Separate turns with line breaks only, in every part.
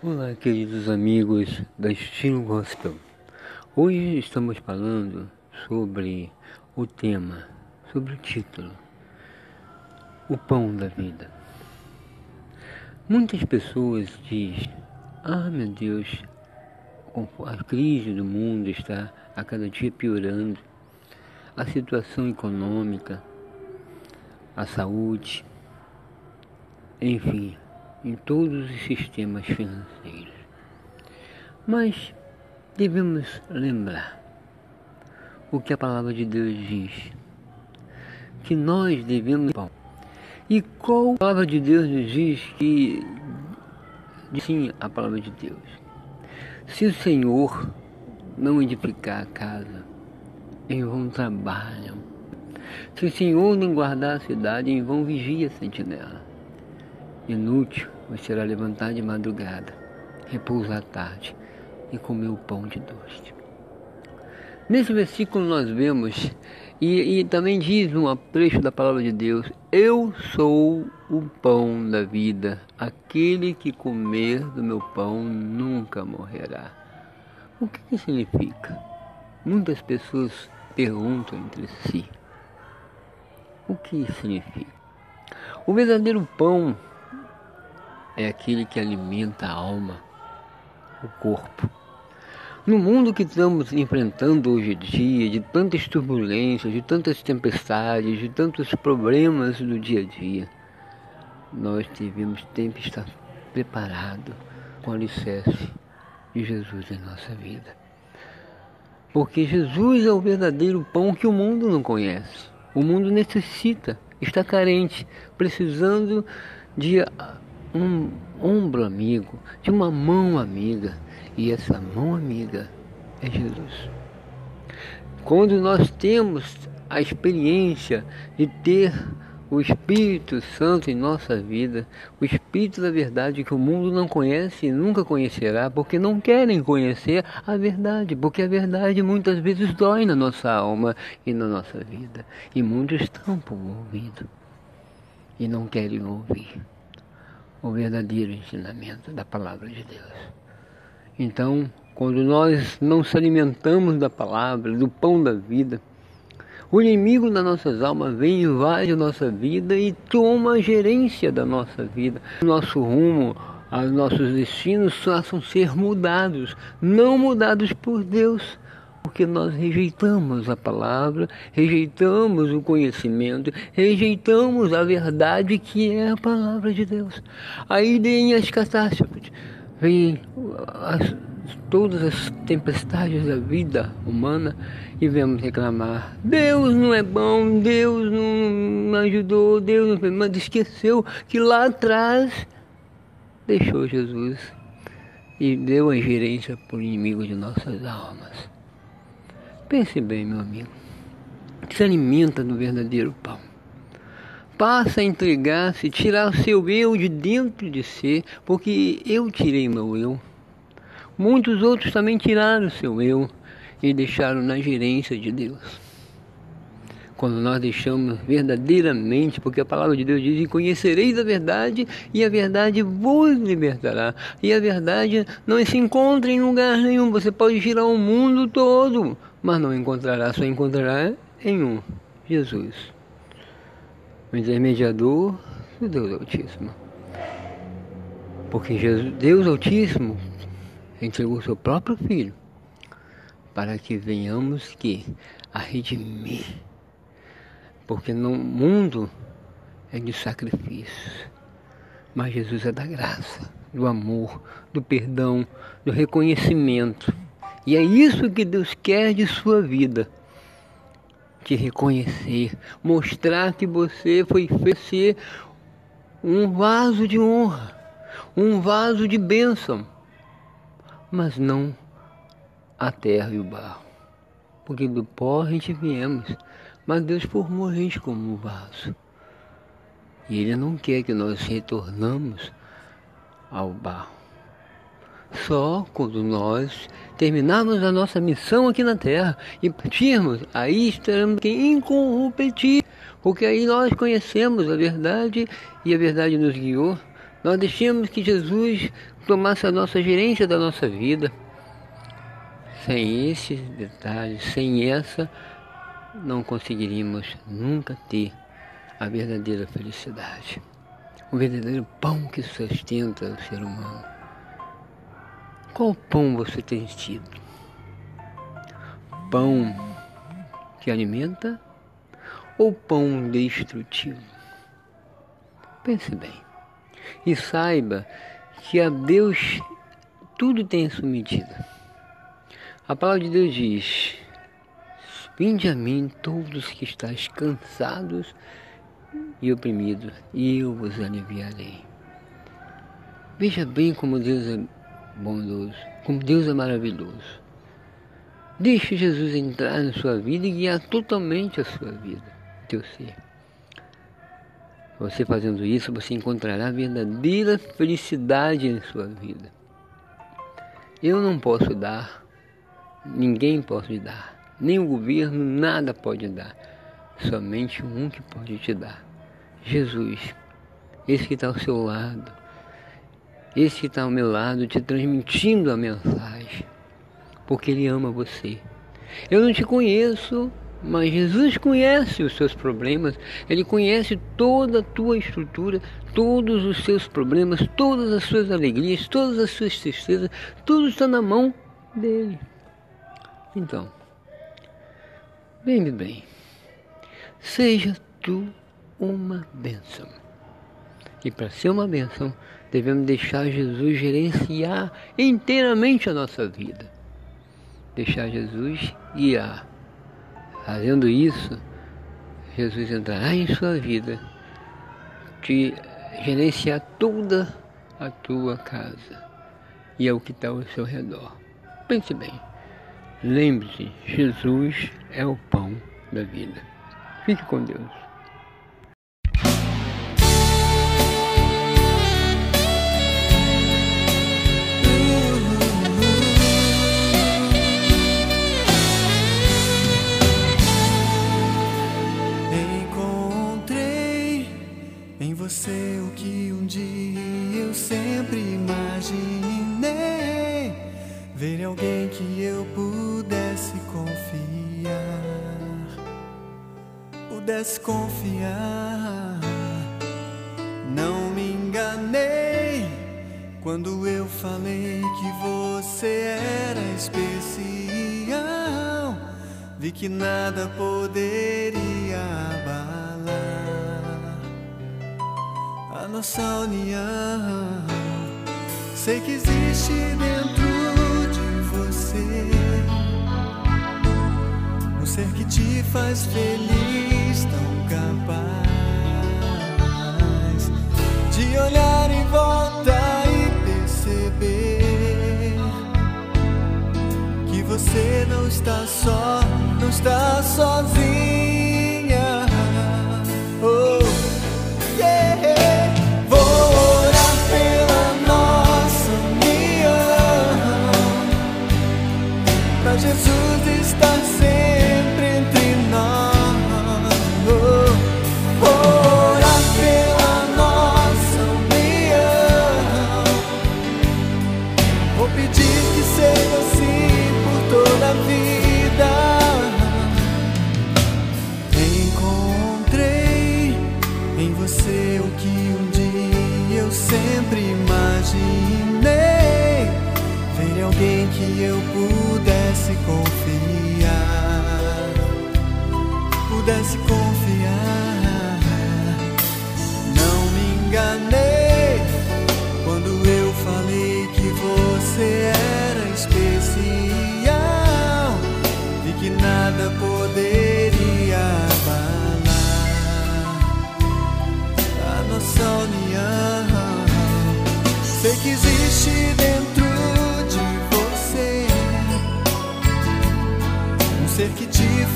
Olá, queridos amigos da Estilo Gospel. Hoje estamos falando sobre o tema, sobre o título, o pão da vida. Muitas pessoas dizem: Ah, meu Deus, a crise do mundo está a cada dia piorando, a situação econômica, a saúde, enfim em todos os sistemas financeiros. Mas devemos lembrar o que a palavra de Deus diz, que nós devemos. E qual a palavra de Deus nos diz que sim a palavra de Deus? Se o Senhor não edificar a casa, em vão trabalham. Se o Senhor não guardar a cidade, em vão vigia a sentinela. Inútil você será levantar de madrugada, repousar à tarde e comer o pão de doce. Nesse versículo nós vemos, e, e também diz um trecho da palavra de Deus, eu sou o pão da vida, aquele que comer do meu pão nunca morrerá. O que, que significa? Muitas pessoas perguntam entre si, o que significa? O verdadeiro pão é aquele que alimenta a alma, o corpo. No mundo que estamos enfrentando hoje em dia, de tantas turbulências, de tantas tempestades, de tantos problemas do dia a dia, nós devemos sempre estar preparados com o alicerce de Jesus em nossa vida. Porque Jesus é o verdadeiro pão que o mundo não conhece. O mundo necessita, está carente, precisando de um ombro amigo, de uma mão amiga. E essa mão amiga é Jesus. Quando nós temos a experiência de ter o Espírito Santo em nossa vida, o Espírito da verdade que o mundo não conhece e nunca conhecerá, porque não querem conhecer a verdade, porque a verdade muitas vezes dói na nossa alma e na nossa vida, e muitos tampam o ouvido e não querem ouvir o verdadeiro ensinamento da palavra de Deus. Então, quando nós não se alimentamos da palavra, do pão da vida, o inimigo das nossas almas vem, invade a nossa vida e toma a gerência da nossa vida. Nosso rumo, os nossos destinos possam ser mudados, não mudados por Deus, porque nós rejeitamos a palavra, rejeitamos o conhecimento, rejeitamos a verdade que é a palavra de Deus. Aí vem as catástrofes, vem as, todas as tempestades da vida humana e vemos reclamar: Deus não é bom, Deus não ajudou, Deus não mas esqueceu que lá atrás deixou Jesus e deu a gerência o inimigo de nossas almas. Pense bem, meu amigo. Se alimenta do verdadeiro pão. Passa a entregar-se, tirar o seu eu de dentro de si, porque eu tirei meu eu. Muitos outros também tiraram o seu eu e deixaram na gerência de Deus. Quando nós deixamos verdadeiramente, porque a palavra de Deus diz: e conhecereis a verdade, e a verdade vos libertará. E a verdade não se encontra em lugar nenhum. Você pode girar o mundo todo, mas não encontrará, só encontrará em um, Jesus, o intermediador do Deus Altíssimo. Porque Jesus, Deus Altíssimo entregou seu próprio Filho para que venhamos que a redimir. Porque no mundo é de sacrifícios, mas Jesus é da graça, do amor, do perdão, do reconhecimento. E é isso que Deus quer de sua vida. Te reconhecer, mostrar que você foi ser um vaso de honra, um vaso de bênção, mas não a terra e o barro. Porque do pó a gente viemos, mas Deus formou a gente como um vaso. E Ele não quer que nós retornamos ao barro. Só quando nós terminarmos a nossa missão aqui na Terra e partirmos, aí estaremos incorruptíveis, porque aí nós conhecemos a verdade e a verdade nos guiou Nós deixamos que Jesus tomasse a nossa gerência da nossa vida. Sem esses detalhes, sem essa, não conseguiríamos nunca ter a verdadeira felicidade. O verdadeiro pão que sustenta o ser humano. Qual pão você tem tido? Pão que alimenta ou pão destrutivo? Pense bem e saiba que a Deus tudo tem sua medida. A palavra de Deus diz: Vinde a mim todos que estáis cansados e oprimidos, e eu vos aliviarei. Veja bem como Deus é bondoso, como Deus é maravilhoso. Deixe Jesus entrar na sua vida e guiar totalmente a sua vida, teu ser. Você fazendo isso, você encontrará verdadeira felicidade em sua vida. Eu não posso dar, ninguém pode dar, nem o governo nada pode dar, somente um que pode te dar: Jesus, esse que está ao seu lado, esse que está ao meu lado, te transmitindo a mensagem porque Ele ama você. Eu não te conheço, mas Jesus conhece os seus problemas, Ele conhece toda a tua estrutura, todos os seus problemas, todas as suas alegrias, todas as suas tristezas, tudo está na mão dele. Então, vem bem, seja tu uma bênção. E para ser uma bênção, devemos deixar Jesus gerenciar inteiramente a nossa vida deixar Jesus guiar. Fazendo isso, Jesus entrará em sua vida, te gerenciar toda a tua casa e é o que está ao seu redor. Pense bem, lembre-se, Jesus é o pão da vida. Fique com Deus.
Pudesse confiar. Não me enganei quando eu falei que você era especial. Vi que nada poderia abalar nossa união. Sei que existe dentro de você um ser que te faz feliz, tão capaz de olhar em volta e perceber que você não está só, não está sozinho.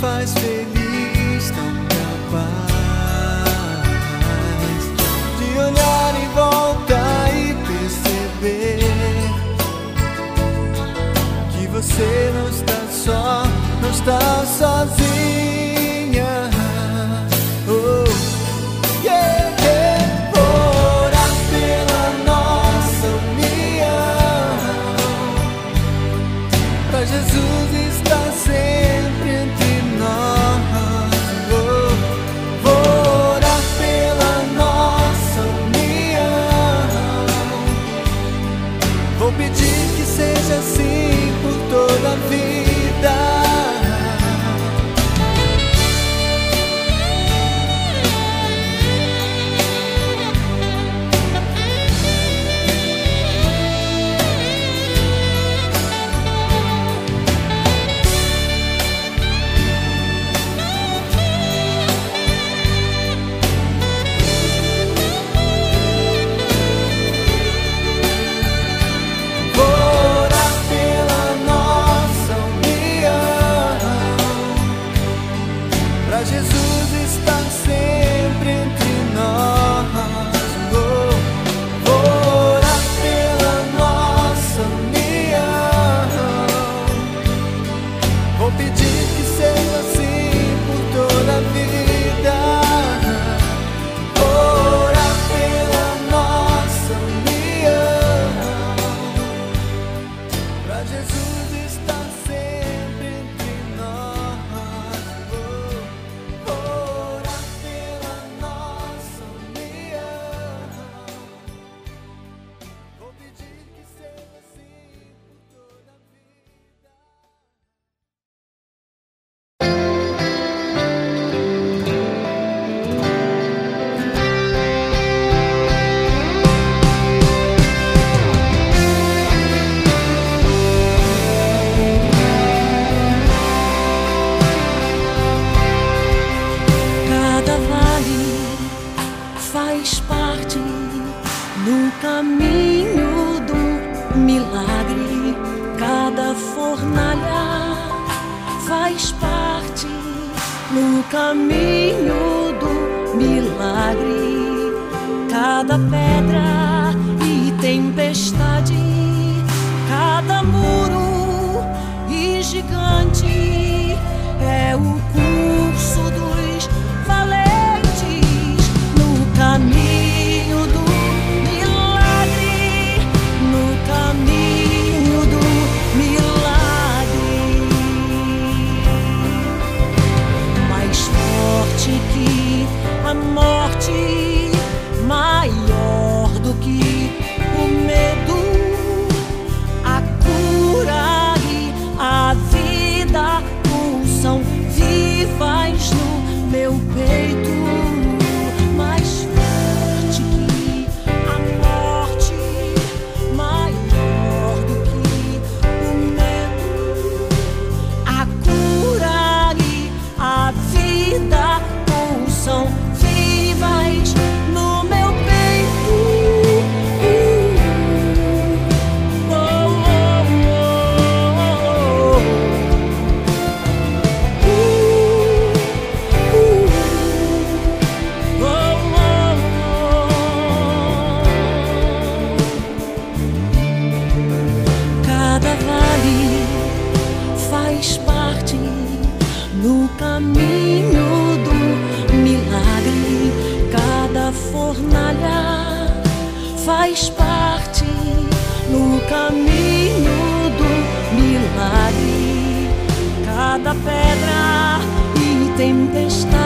Faz feliz, tão capaz de olhar em volta e perceber que você não está só, não está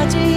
tempestade,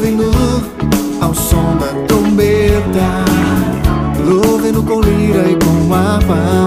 Louvem-no ao som da trombeta. Louvem-no com lira e com harpa.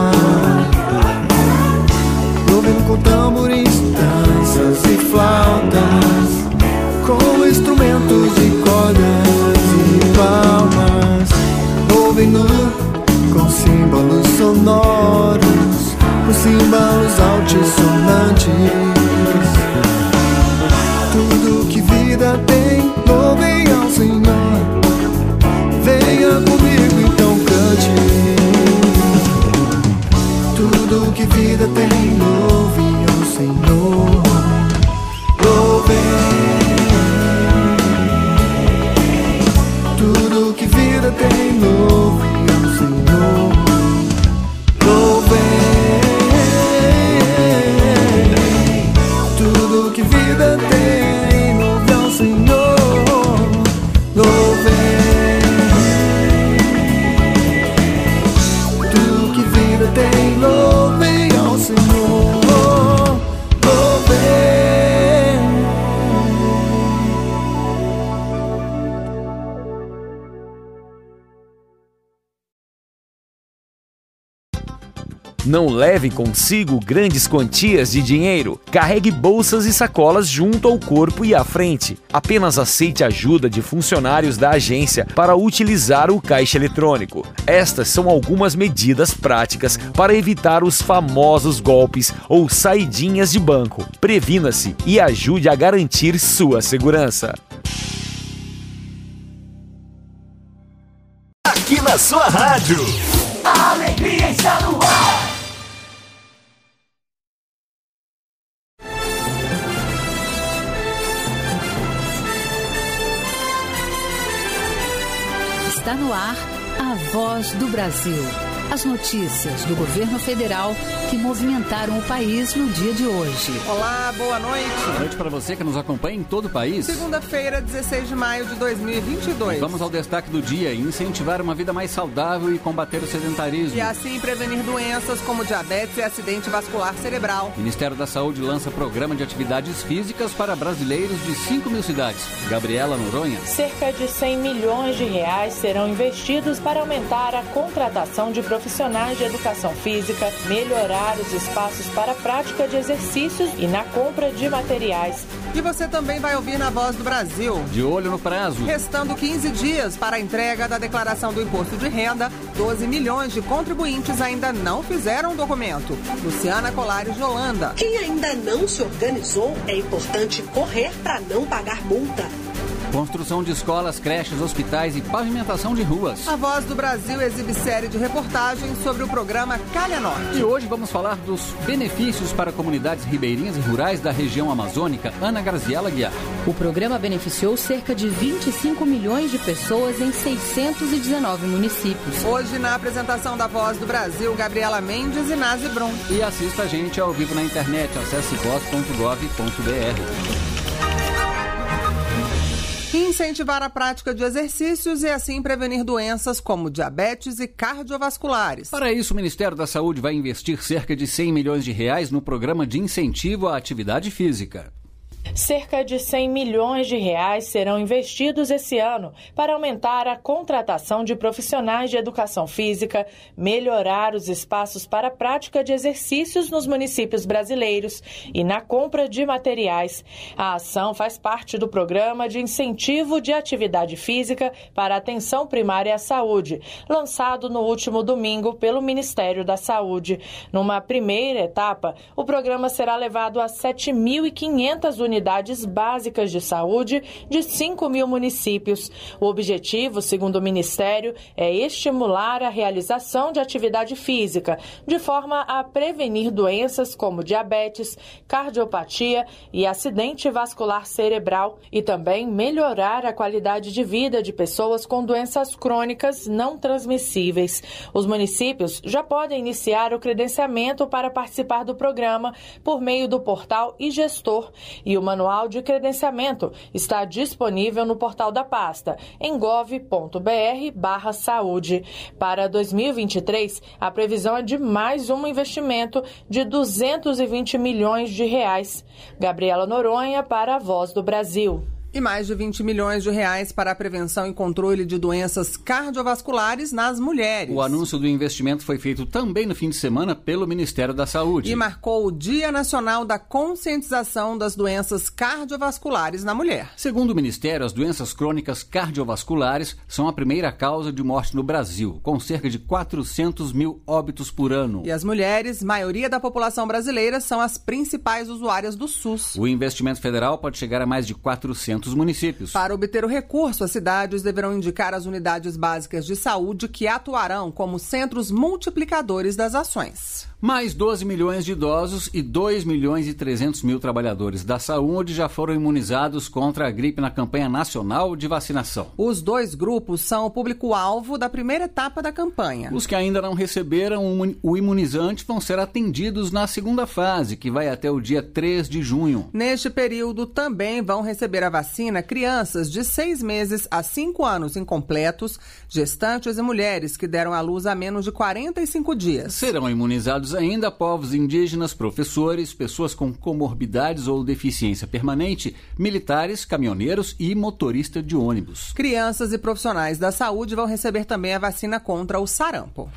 Não leve consigo grandes quantias de dinheiro. Carregue bolsas e sacolas junto ao corpo e à frente. Apenas aceite a ajuda de funcionários da agência para utilizar o caixa eletrônico. Estas são algumas medidas práticas para evitar os famosos golpes ou saidinhas de banco. Previna-se e ajude a garantir sua segurança.
Aqui na sua rádio.
A alegria está no ar.
Voz do Brasil. As notícias do governo federal que movimentaram o país no dia de hoje.
Olá, boa noite.
Boa noite para você que nos acompanha em todo o país.
Segunda-feira, 16 de maio de 2022.
Vamos ao destaque do dia: incentivar uma vida mais saudável e combater o sedentarismo.
E assim prevenir doenças como diabetes e acidente vascular cerebral.
O Ministério da Saúde lança programa de atividades físicas para brasileiros de 5 mil cidades. Gabriela Noronha.
Cerca de 100 milhões de reais serão investidos para aumentar a contratação de profissionais de educação física, melhorar os espaços para a prática de exercícios e na compra de materiais.
E você também vai ouvir na Voz do Brasil.
De olho no prazo.
Restando 15 dias para a entrega da declaração do imposto de renda, 12 milhões de contribuintes ainda não fizeram o documento. Luciana Colares de Holanda.
Quem ainda não se organizou, é importante correr para não pagar multa.
Construção de escolas, creches, hospitais e pavimentação de ruas.
A Voz do Brasil exibe série de reportagens sobre o programa Calha Norte.
E hoje vamos falar dos benefícios para comunidades ribeirinhas e rurais da região amazônica. Ana Graziela Guiar.
O programa beneficiou cerca de 25 milhões de pessoas em 619 municípios.
Hoje, na apresentação da Voz do Brasil, Gabriela Mendes e Nazi Brum.
E assista a gente ao vivo na internet. Acesse voz.gov.br
incentivar a prática de exercícios e assim prevenir doenças como diabetes e cardiovasculares.
Para isso, o Ministério da Saúde vai investir cerca de 100 milhões de reais no programa de incentivo à atividade física.
Cerca de 100 milhões de reais serão investidos esse ano para aumentar a contratação de profissionais de educação física, melhorar os espaços para a prática de exercícios nos municípios brasileiros e na compra de materiais. A ação faz parte do programa de incentivo de atividade física para atenção primária à saúde, lançado no último domingo pelo Ministério da Saúde. Numa primeira etapa, o programa será levado a 7.500 unidades unidades básicas de saúde de 5 mil municípios. O objetivo, segundo o Ministério, é estimular a realização de atividade física, de forma a prevenir doenças como diabetes, cardiopatia e acidente vascular cerebral e também melhorar a qualidade de vida de pessoas com doenças crônicas não transmissíveis. Os municípios já podem iniciar o credenciamento para participar do programa por meio do portal e gestor e o manual de credenciamento está disponível no portal da pasta em gov.br/saúde. Para 2023, a previsão é de mais um investimento de 220 milhões de reais. Gabriela Noronha para a Voz do Brasil
e mais de 20 milhões de reais para a prevenção e controle de doenças cardiovasculares nas mulheres.
O anúncio do investimento foi feito também no fim de semana pelo Ministério da Saúde.
E marcou o Dia Nacional da Conscientização das Doenças Cardiovasculares na Mulher.
Segundo o Ministério, as doenças crônicas cardiovasculares são a primeira causa de morte no Brasil, com cerca de 400 mil óbitos por ano.
E as mulheres, maioria da população brasileira, são as principais usuárias do SUS.
O investimento federal pode chegar a mais de 400 municípios.
Para obter o recurso, as cidades deverão indicar as unidades básicas de saúde que atuarão como centros multiplicadores das ações.
Mais 12 milhões de idosos e 2 milhões e 300 mil trabalhadores da saúde já foram imunizados contra a gripe na campanha nacional de vacinação.
Os dois grupos são o público-alvo da primeira etapa da campanha.
Os que ainda não receberam o imunizante vão ser atendidos na segunda fase, que vai até o dia 3 de junho.
Neste período também vão receber a vacina crianças de 6 meses a 5 anos incompletos, gestantes e mulheres que deram à luz há menos de 45 dias.
Serão imunizados ainda povos indígenas, professores, pessoas com comorbidades ou deficiência permanente, militares, caminhoneiros e motorista de ônibus.
Crianças e profissionais da saúde vão receber também a vacina contra o sarampo.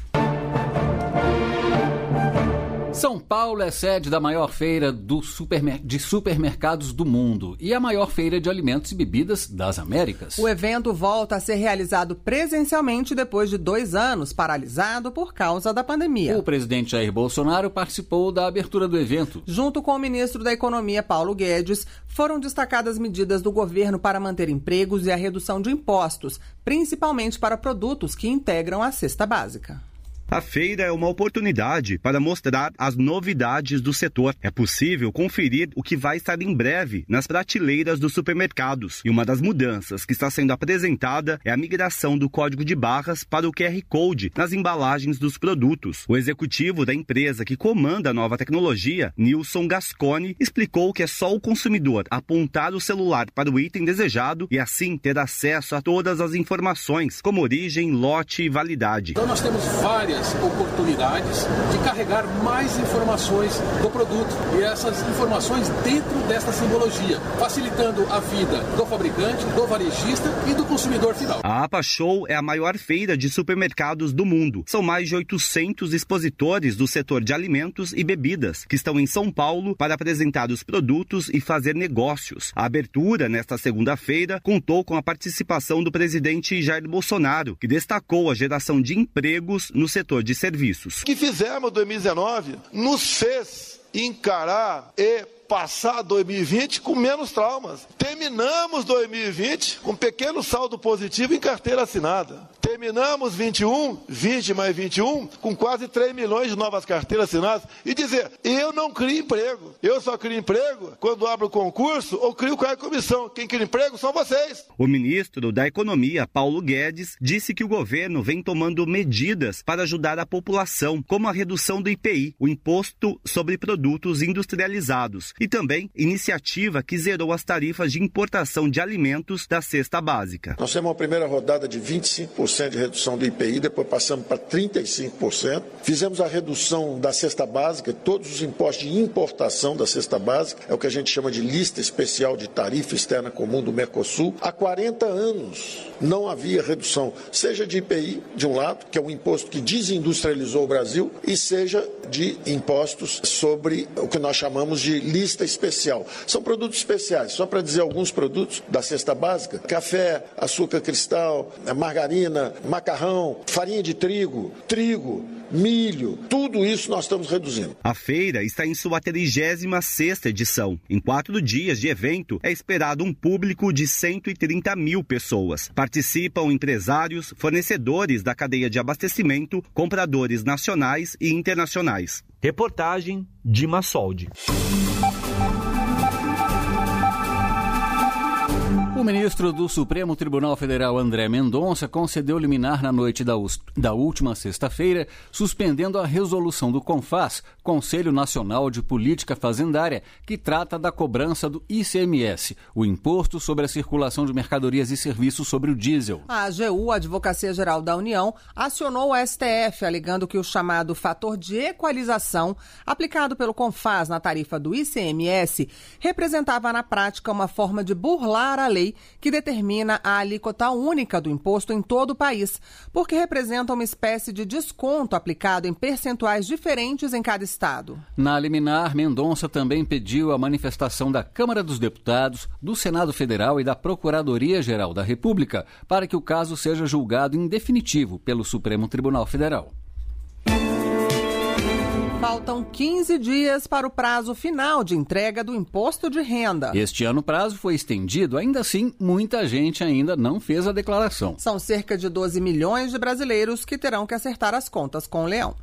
São Paulo é sede da maior feira supermer de supermercados do mundo e a maior feira de alimentos e bebidas das Américas.
O evento volta a ser realizado presencialmente depois de dois anos paralisado por causa da pandemia.
O presidente Jair Bolsonaro participou da abertura do evento.
Junto com o ministro da Economia, Paulo Guedes, foram destacadas medidas do governo para manter empregos e a redução de impostos, principalmente para produtos que integram a cesta básica.
A feira é uma oportunidade para mostrar as novidades do setor. É possível conferir o que vai estar em breve nas prateleiras dos supermercados. E uma das mudanças que está sendo apresentada é a migração do código de barras para o QR Code nas embalagens dos produtos. O executivo da empresa que comanda a nova tecnologia, Nilson Gascone, explicou que é só o consumidor apontar o celular para o item desejado e assim ter acesso a todas as informações, como origem, lote e validade.
Então nós temos várias várias oportunidades de carregar mais informações do produto e essas informações dentro desta simbologia, facilitando a vida do fabricante, do varejista e do consumidor final.
A APA Show é a maior feira de supermercados do mundo. São mais de 800 expositores do setor de alimentos e bebidas que estão em São Paulo para apresentar os produtos e fazer negócios. A abertura nesta segunda-feira contou com a participação do presidente Jair Bolsonaro, que destacou a geração de empregos no setor de serviços.
O que fizemos em 2019 nos fez encarar e passar 2020 com menos traumas. Terminamos 2020 com pequeno saldo positivo em carteira assinada. Terminamos 21, 20 mais 21, com quase 3 milhões de novas carteiras assinadas. E dizer, eu não crio emprego. Eu só crio emprego quando abro concurso ou crio cargo comissão. Quem cria emprego são vocês.
O ministro da Economia, Paulo Guedes, disse que o governo vem tomando medidas para ajudar a população, como a redução do IPI, o Imposto sobre Produtos Industrializados, e também iniciativa que zerou as tarifas de importação de alimentos da cesta básica.
Nós temos uma primeira rodada de 25% de redução do IPI, depois passamos para 35%. Fizemos a redução da cesta básica, todos os impostos de importação da cesta básica, é o que a gente chama de lista especial de tarifa externa comum do Mercosul. Há 40 anos não havia redução, seja de IPI, de um lado, que é um imposto que desindustrializou o Brasil, e seja de impostos sobre o que nós chamamos de lista especial. São produtos especiais, só para dizer alguns produtos da cesta básica: café, açúcar cristal, margarina, macarrão, farinha de trigo, trigo, milho, tudo isso nós estamos reduzindo.
A feira está em sua 36 edição. Em quatro dias de evento, é esperado um público de 130 mil pessoas. Participam empresários, fornecedores da cadeia de abastecimento, compradores nacionais e internacionais.
Reportagem Dima Soldi.
Ministro do Supremo Tribunal Federal, André Mendonça, concedeu liminar na noite da, da última sexta-feira, suspendendo a resolução do CONFAS, Conselho Nacional de Política Fazendária, que trata da cobrança do ICMS, o Imposto sobre a Circulação de Mercadorias e Serviços sobre o Diesel.
A AGU, Advocacia Geral da União, acionou o STF, alegando que o chamado fator de equalização, aplicado pelo CONFAS na tarifa do ICMS, representava na prática uma forma de burlar a lei que determina a alíquota única do imposto em todo o país, porque representa uma espécie de desconto aplicado em percentuais diferentes em cada estado.
Na liminar, Mendonça também pediu a manifestação da Câmara dos Deputados, do Senado Federal e da Procuradoria-Geral da República para que o caso seja julgado em definitivo pelo Supremo Tribunal Federal.
Faltam 15 dias para o prazo final de entrega do imposto de renda.
Este ano o prazo foi estendido, ainda assim, muita gente ainda não fez a declaração.
São cerca de 12 milhões de brasileiros que terão que acertar as contas com o leão.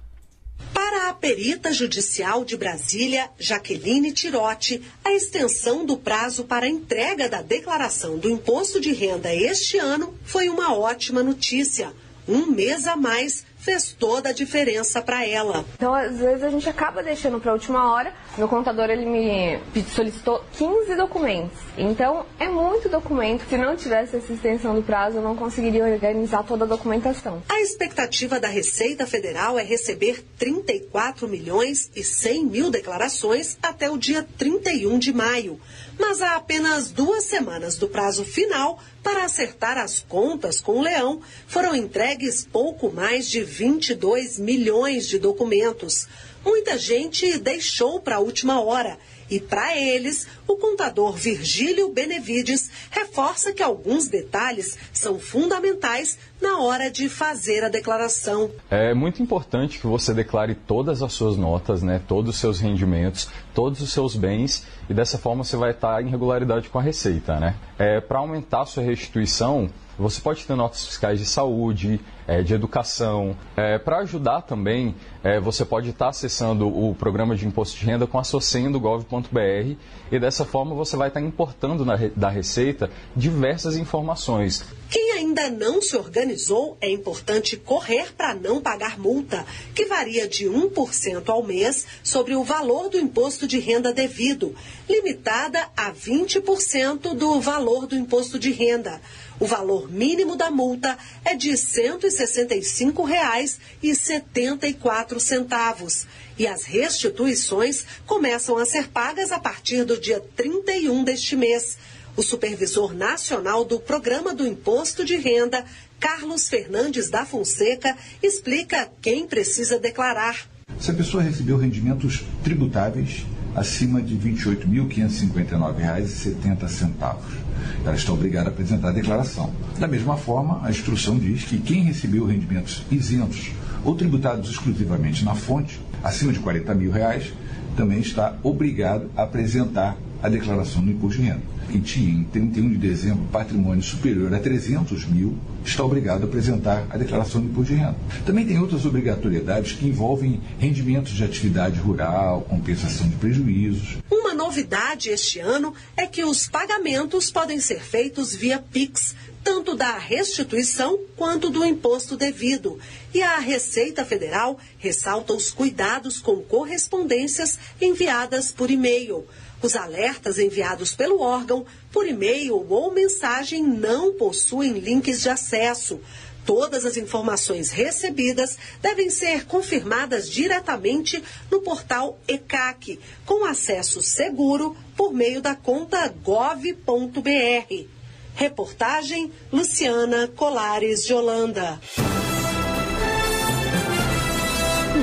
Para a perita judicial de Brasília, Jaqueline Tirotti, a extensão do prazo para a entrega da declaração do imposto de renda este ano foi uma ótima notícia. Um mês a mais fez toda a diferença para ela.
Então, às vezes a gente acaba deixando para a última hora. Meu contador ele me solicitou 15 documentos. Então, é muito documento. Se não tivesse essa extensão do prazo, eu não conseguiria organizar toda a documentação.
A expectativa da Receita Federal é receber 34 milhões e 100 mil declarações até o dia 31 de maio. Mas há apenas duas semanas do prazo final para acertar as contas com o Leão, foram entregues pouco mais de 22 milhões de documentos. Muita gente deixou para a última hora. E para eles, o contador Virgílio Benevides reforça que alguns detalhes são fundamentais na hora de fazer a declaração.
É muito importante que você declare todas as suas notas, né, todos os seus rendimentos, todos os seus bens, e dessa forma você vai estar em regularidade com a receita. Né? É, para aumentar a sua restituição, você pode ter notas fiscais de saúde, é, de educação. É, Para ajudar também, é, você pode estar acessando o programa de imposto de renda com a sua senha do gov.br e dessa forma você vai estar importando na, da Receita diversas informações.
Quem ainda não se organizou, é importante correr para não pagar multa, que varia de 1% ao mês sobre o valor do imposto de renda devido, limitada a 20% do valor do imposto de renda. O valor mínimo da multa é de R$ 165,74 e as restituições começam a ser pagas a partir do dia 31 deste mês. O supervisor nacional do Programa do Imposto de Renda, Carlos Fernandes da Fonseca, explica quem precisa declarar.
Se a pessoa recebeu rendimentos tributáveis acima de R$ 28.559,70, ela está obrigada a apresentar a declaração. Da mesma forma, a instrução diz que quem recebeu rendimentos isentos ou tributados exclusivamente na fonte, acima de 40 mil reais, também está obrigado a apresentar a declaração do imposto de renda que tinha em 31 de dezembro patrimônio superior a 300 mil está obrigado a apresentar a declaração de imposto de renda. Também tem outras obrigatoriedades que envolvem rendimentos de atividade rural, compensação de prejuízos.
Uma novidade este ano é que os pagamentos podem ser feitos via Pix, tanto da restituição quanto do imposto devido. E a Receita Federal ressalta os cuidados com correspondências enviadas por e-mail. Os alertas enviados pelo órgão por e-mail ou mensagem não possuem links de acesso. Todas as informações recebidas devem ser confirmadas diretamente no portal ECAC, com acesso seguro por meio da conta gov.br. Reportagem Luciana Colares de Holanda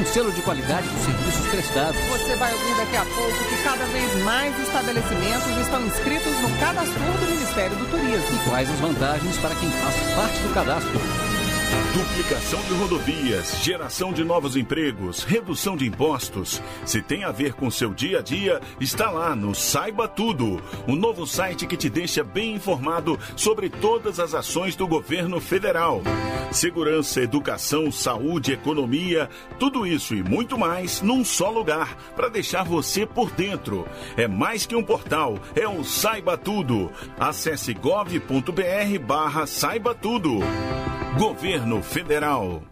um selo de qualidade dos serviços prestados.
Você vai ouvir daqui a pouco que cada vez mais estabelecimentos estão inscritos no cadastro do Ministério do Turismo.
E quais as vantagens para quem faz parte do cadastro.
Duplicação de rodovias, geração de novos empregos, redução de impostos. Se tem a ver com seu dia a dia, está lá no Saiba Tudo, o novo site que te deixa bem informado sobre todas as ações do governo federal. Segurança, educação, saúde, economia, tudo isso e muito mais num só lugar para deixar você por dentro. É mais que um portal, é o Saiba Tudo. Acesse gov.br/barra Saiba Tudo. Governo Federal.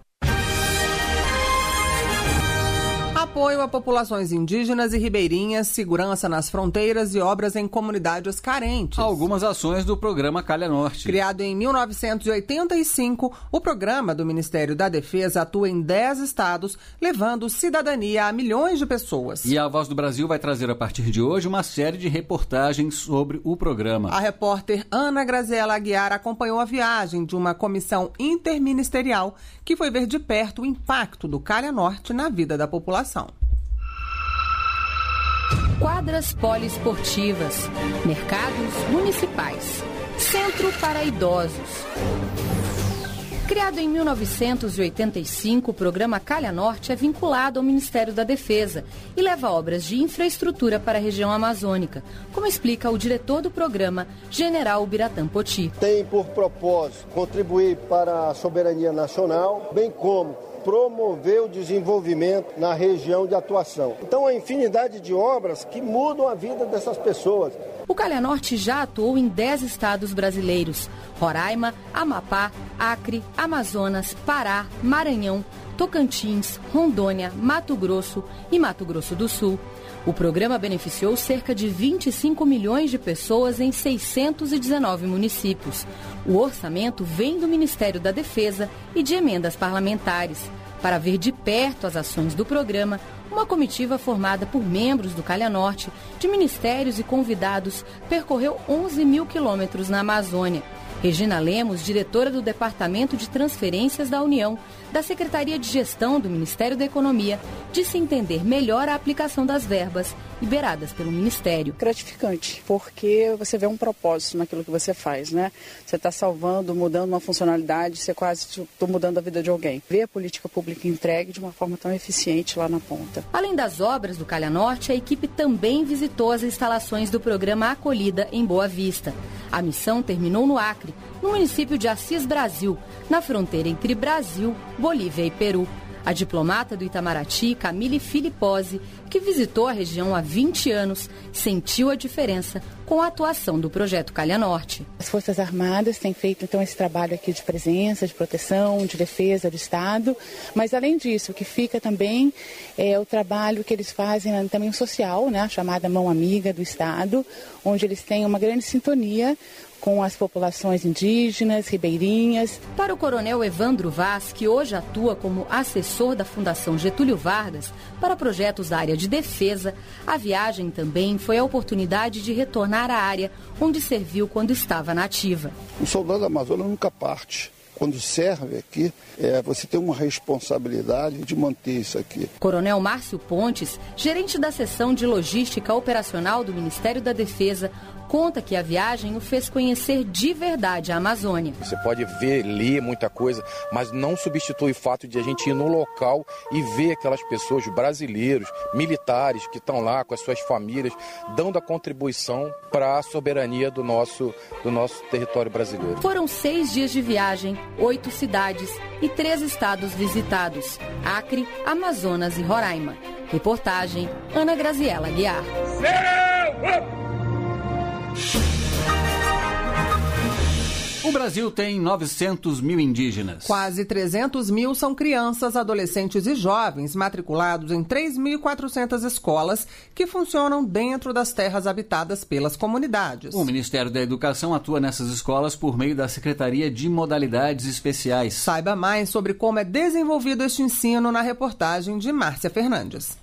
Apoio a populações indígenas e ribeirinhas, segurança nas fronteiras e obras em comunidades carentes.
Algumas ações do programa Calha Norte.
Criado em 1985, o programa do Ministério da Defesa atua em 10 estados, levando cidadania a milhões de pessoas.
E a Voz do Brasil vai trazer a partir de hoje uma série de reportagens sobre o programa.
A repórter Ana Graziela Aguiar acompanhou a viagem de uma comissão interministerial que foi ver de perto o impacto do Calha Norte na vida da população.
Quadras poliesportivas, mercados municipais, centro para idosos. Criado em 1985, o programa Calha Norte é vinculado ao Ministério da Defesa e leva obras de infraestrutura para a região amazônica, como explica o diretor do programa, General Biratã Poti.
Tem por propósito contribuir para a soberania nacional, bem como promover o desenvolvimento na região de atuação. Então, a infinidade de obras que mudam a vida dessas pessoas.
O Calha Norte já atuou em 10 estados brasileiros: Roraima, Amapá, Acre, Amazonas, Pará, Maranhão, Tocantins, Rondônia, Mato Grosso e Mato Grosso do Sul. O programa beneficiou cerca de 25 milhões de pessoas em 619 municípios. O orçamento vem do Ministério da Defesa e de emendas parlamentares. Para ver de perto as ações do programa, uma comitiva formada por membros do Calha Norte, de ministérios e convidados, percorreu 11 mil quilômetros na Amazônia. Regina Lemos, diretora do Departamento de Transferências da União, da Secretaria de Gestão do Ministério da Economia, disse entender melhor a aplicação das verbas liberadas pelo Ministério.
Gratificante, porque você vê um propósito naquilo que você faz, né? Você está salvando, mudando uma funcionalidade, você quase está mudando a vida de alguém. Ver a política pública entregue de uma forma tão eficiente lá na ponta.
Além das obras do Calha Norte, a equipe também visitou as instalações do programa Acolhida em Boa Vista. A missão terminou no Acre, no município de Assis Brasil, na fronteira entre Brasil, Bolívia e Peru. A diplomata do Itamaraty, Camille Filipose, que visitou a região há 20 anos, sentiu a diferença com a atuação do projeto Calha Norte.
As Forças Armadas têm feito então esse trabalho aqui de presença, de proteção, de defesa do Estado, mas além disso, o que fica também é o trabalho que eles fazem né, também social, né, chamada mão amiga do Estado, onde eles têm uma grande sintonia com as populações indígenas, ribeirinhas.
Para o coronel Evandro Vaz, que hoje atua como assessor da Fundação Getúlio Vargas para projetos da área de defesa, a viagem também foi a oportunidade de retornar à área onde serviu quando estava na ativa.
O soldado Amazonas nunca parte quando serve aqui, é, você tem uma responsabilidade de manter isso aqui.
Coronel Márcio Pontes, gerente da seção de logística operacional do Ministério da Defesa, conta que a viagem o fez conhecer de verdade a Amazônia.
Você pode ver, ler muita coisa, mas não substitui o fato de a gente ir no local e ver aquelas pessoas, brasileiros, militares que estão lá com as suas famílias, dando a contribuição para a soberania do nosso, do nosso território brasileiro.
Foram seis dias de viagem, oito cidades e três estados visitados: Acre, Amazonas e Roraima. Reportagem Ana Graziela Guiar.
O Brasil tem 900 mil indígenas.
Quase 300 mil são crianças, adolescentes e jovens matriculados em 3.400 escolas que funcionam dentro das terras habitadas pelas comunidades.
O Ministério da Educação atua nessas escolas por meio da Secretaria de Modalidades Especiais.
Saiba mais sobre como é desenvolvido este ensino na reportagem de Márcia Fernandes.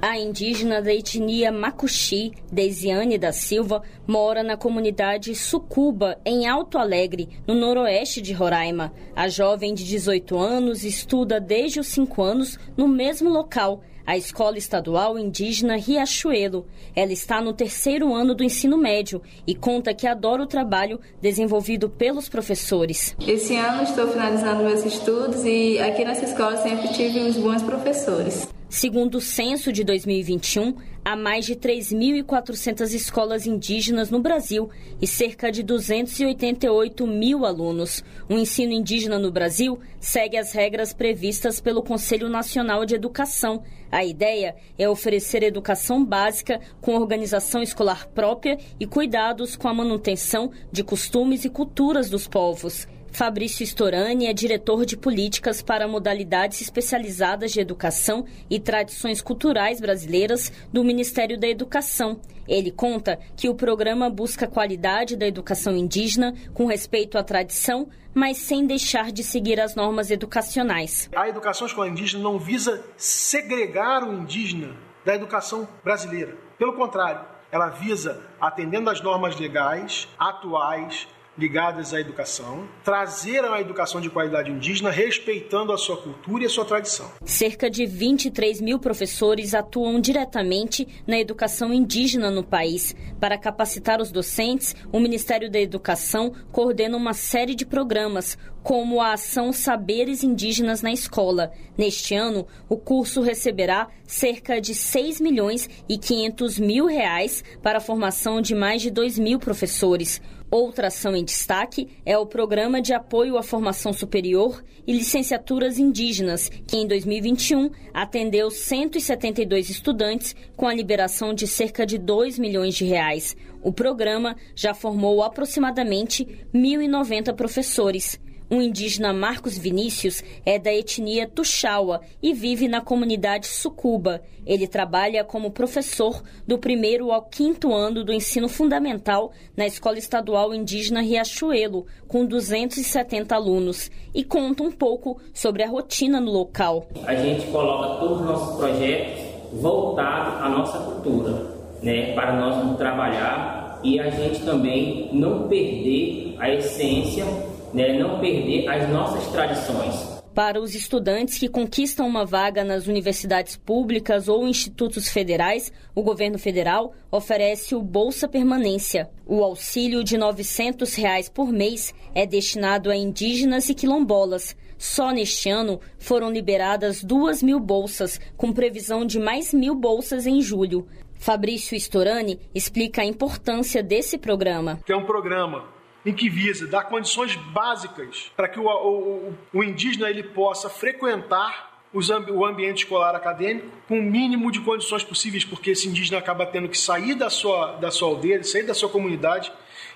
A indígena da etnia Macuxi, Deisiane da Silva, mora na comunidade Sucuba, em Alto Alegre, no noroeste de Roraima. A jovem de 18 anos estuda desde os 5 anos no mesmo local, a Escola Estadual Indígena Riachuelo. Ela está no terceiro ano do ensino médio e conta que adora o trabalho desenvolvido pelos professores.
Esse ano estou finalizando meus estudos e aqui nessa escola sempre tive uns bons professores.
Segundo o censo de 2021, há mais de 3.400 escolas indígenas no Brasil e cerca de 288 mil alunos. O ensino indígena no Brasil segue as regras previstas pelo Conselho Nacional de Educação. A ideia é oferecer educação básica com organização escolar própria e cuidados com a manutenção de costumes e culturas dos povos. Fabrício Storani é diretor de políticas para modalidades especializadas de educação e tradições culturais brasileiras do Ministério da Educação. Ele conta que o programa busca a qualidade da educação indígena com respeito à tradição, mas sem deixar de seguir as normas educacionais.
A educação escolar indígena não visa segregar o indígena da educação brasileira. Pelo contrário, ela visa, atendendo às normas legais, atuais, ligadas à educação, trazer a educação de qualidade indígena respeitando a sua cultura e a sua tradição.
Cerca de 23 mil professores atuam diretamente na educação indígena no país. Para capacitar os docentes, o Ministério da Educação coordena uma série de programas, como a ação Saberes Indígenas na Escola. Neste ano, o curso receberá cerca de 6 milhões e 500 mil reais para a formação de mais de 2 mil professores. Outra ação em destaque é o Programa de Apoio à Formação Superior e Licenciaturas Indígenas, que em 2021 atendeu 172 estudantes com a liberação de cerca de 2 milhões de reais. O programa já formou aproximadamente 1.090 professores. O indígena Marcos Vinícius é da etnia Tuxaua e vive na comunidade Sucuba. Ele trabalha como professor do primeiro ao quinto ano do ensino fundamental na Escola Estadual Indígena Riachuelo, com 270 alunos, e conta um pouco sobre a rotina no local.
A gente coloca todos os nossos projetos voltados à nossa cultura, né, para nós trabalhar e a gente também não perder a essência né, não perder as nossas tradições.
Para os estudantes que conquistam uma vaga nas universidades públicas ou institutos federais, o governo federal oferece o Bolsa Permanência. O auxílio de 900 reais por mês é destinado a indígenas e quilombolas. Só neste ano foram liberadas duas mil bolsas, com previsão de mais mil bolsas em julho. Fabrício Storani explica a importância desse programa.
Que é um programa em que visa dar condições básicas para que o, o, o indígena ele possa frequentar o ambiente escolar acadêmico com o mínimo de condições possíveis, porque esse indígena acaba tendo que sair da sua, da sua aldeia, sair da sua comunidade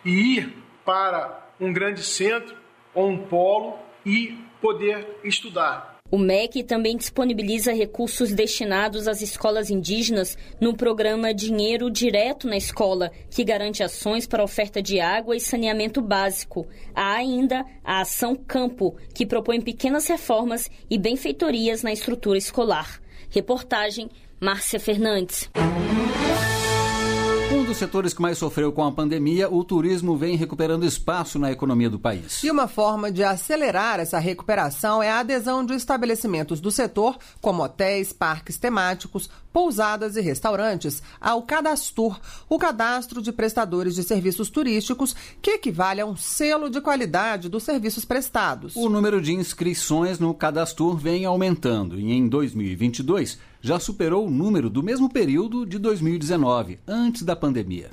e ir para um grande centro ou um polo e poder estudar.
O MEC também disponibiliza recursos destinados às escolas indígenas no programa Dinheiro Direto na Escola, que garante ações para oferta de água e saneamento básico. Há ainda a Ação Campo, que propõe pequenas reformas e benfeitorias na estrutura escolar. Reportagem Márcia Fernandes.
Um dos setores que mais sofreu com a pandemia, o turismo vem recuperando espaço na economia do país.
E uma forma de acelerar essa recuperação é a adesão de estabelecimentos do setor, como hotéis, parques temáticos, pousadas e restaurantes, ao Cadastur, o cadastro de prestadores de serviços turísticos, que equivale a um selo de qualidade dos serviços prestados.
O número de inscrições no Cadastur vem aumentando e em 2022 já superou o número do mesmo período de 2019, antes da pandemia.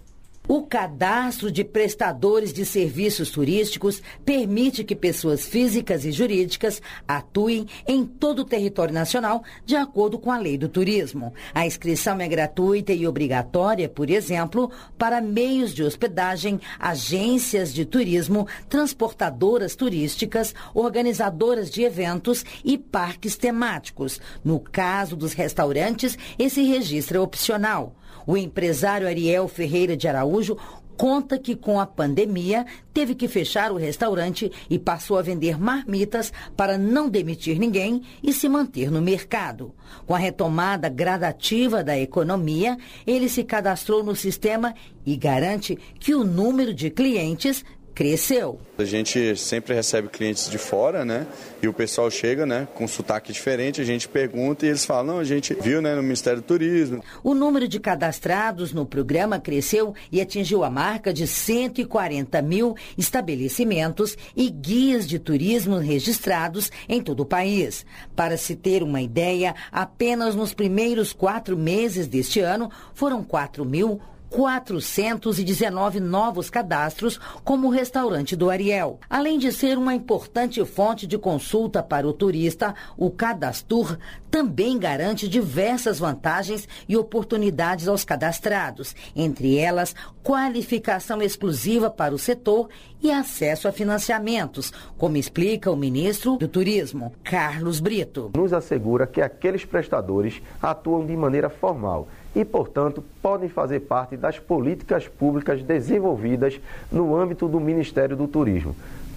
O cadastro de prestadores de serviços turísticos permite que pessoas físicas e jurídicas atuem em todo o território nacional de acordo com a lei do turismo. A inscrição é gratuita e obrigatória, por exemplo, para meios de hospedagem, agências de turismo, transportadoras turísticas, organizadoras de eventos e parques temáticos. No caso dos restaurantes, esse registro é opcional. O empresário Ariel Ferreira de Araújo conta que com a pandemia teve que fechar o restaurante e passou a vender marmitas para não demitir ninguém e se manter no mercado. Com a retomada gradativa da economia, ele se cadastrou no sistema e garante que o número de clientes cresceu.
A gente sempre recebe clientes de fora, né? E o pessoal chega, né, com sotaque diferente, a gente pergunta e eles falam: "Não, a gente viu, né, no Ministério do Turismo".
O número de cadastrados no programa cresceu e atingiu a marca de 140 mil estabelecimentos e guias de turismo registrados em todo o país. Para se ter uma ideia, apenas nos primeiros quatro meses deste ano foram 4 mil 419 novos cadastros como o restaurante do Ariel. Além de ser uma importante fonte de consulta para o turista, o Cadastur também garante diversas vantagens e oportunidades aos cadastrados, entre elas qualificação exclusiva para o setor e acesso a financiamentos, como explica o ministro do Turismo, Carlos Brito.
Nos assegura que aqueles prestadores atuam de maneira formal e, portanto, podem fazer parte das políticas públicas desenvolvidas no âmbito do Ministério do Turismo,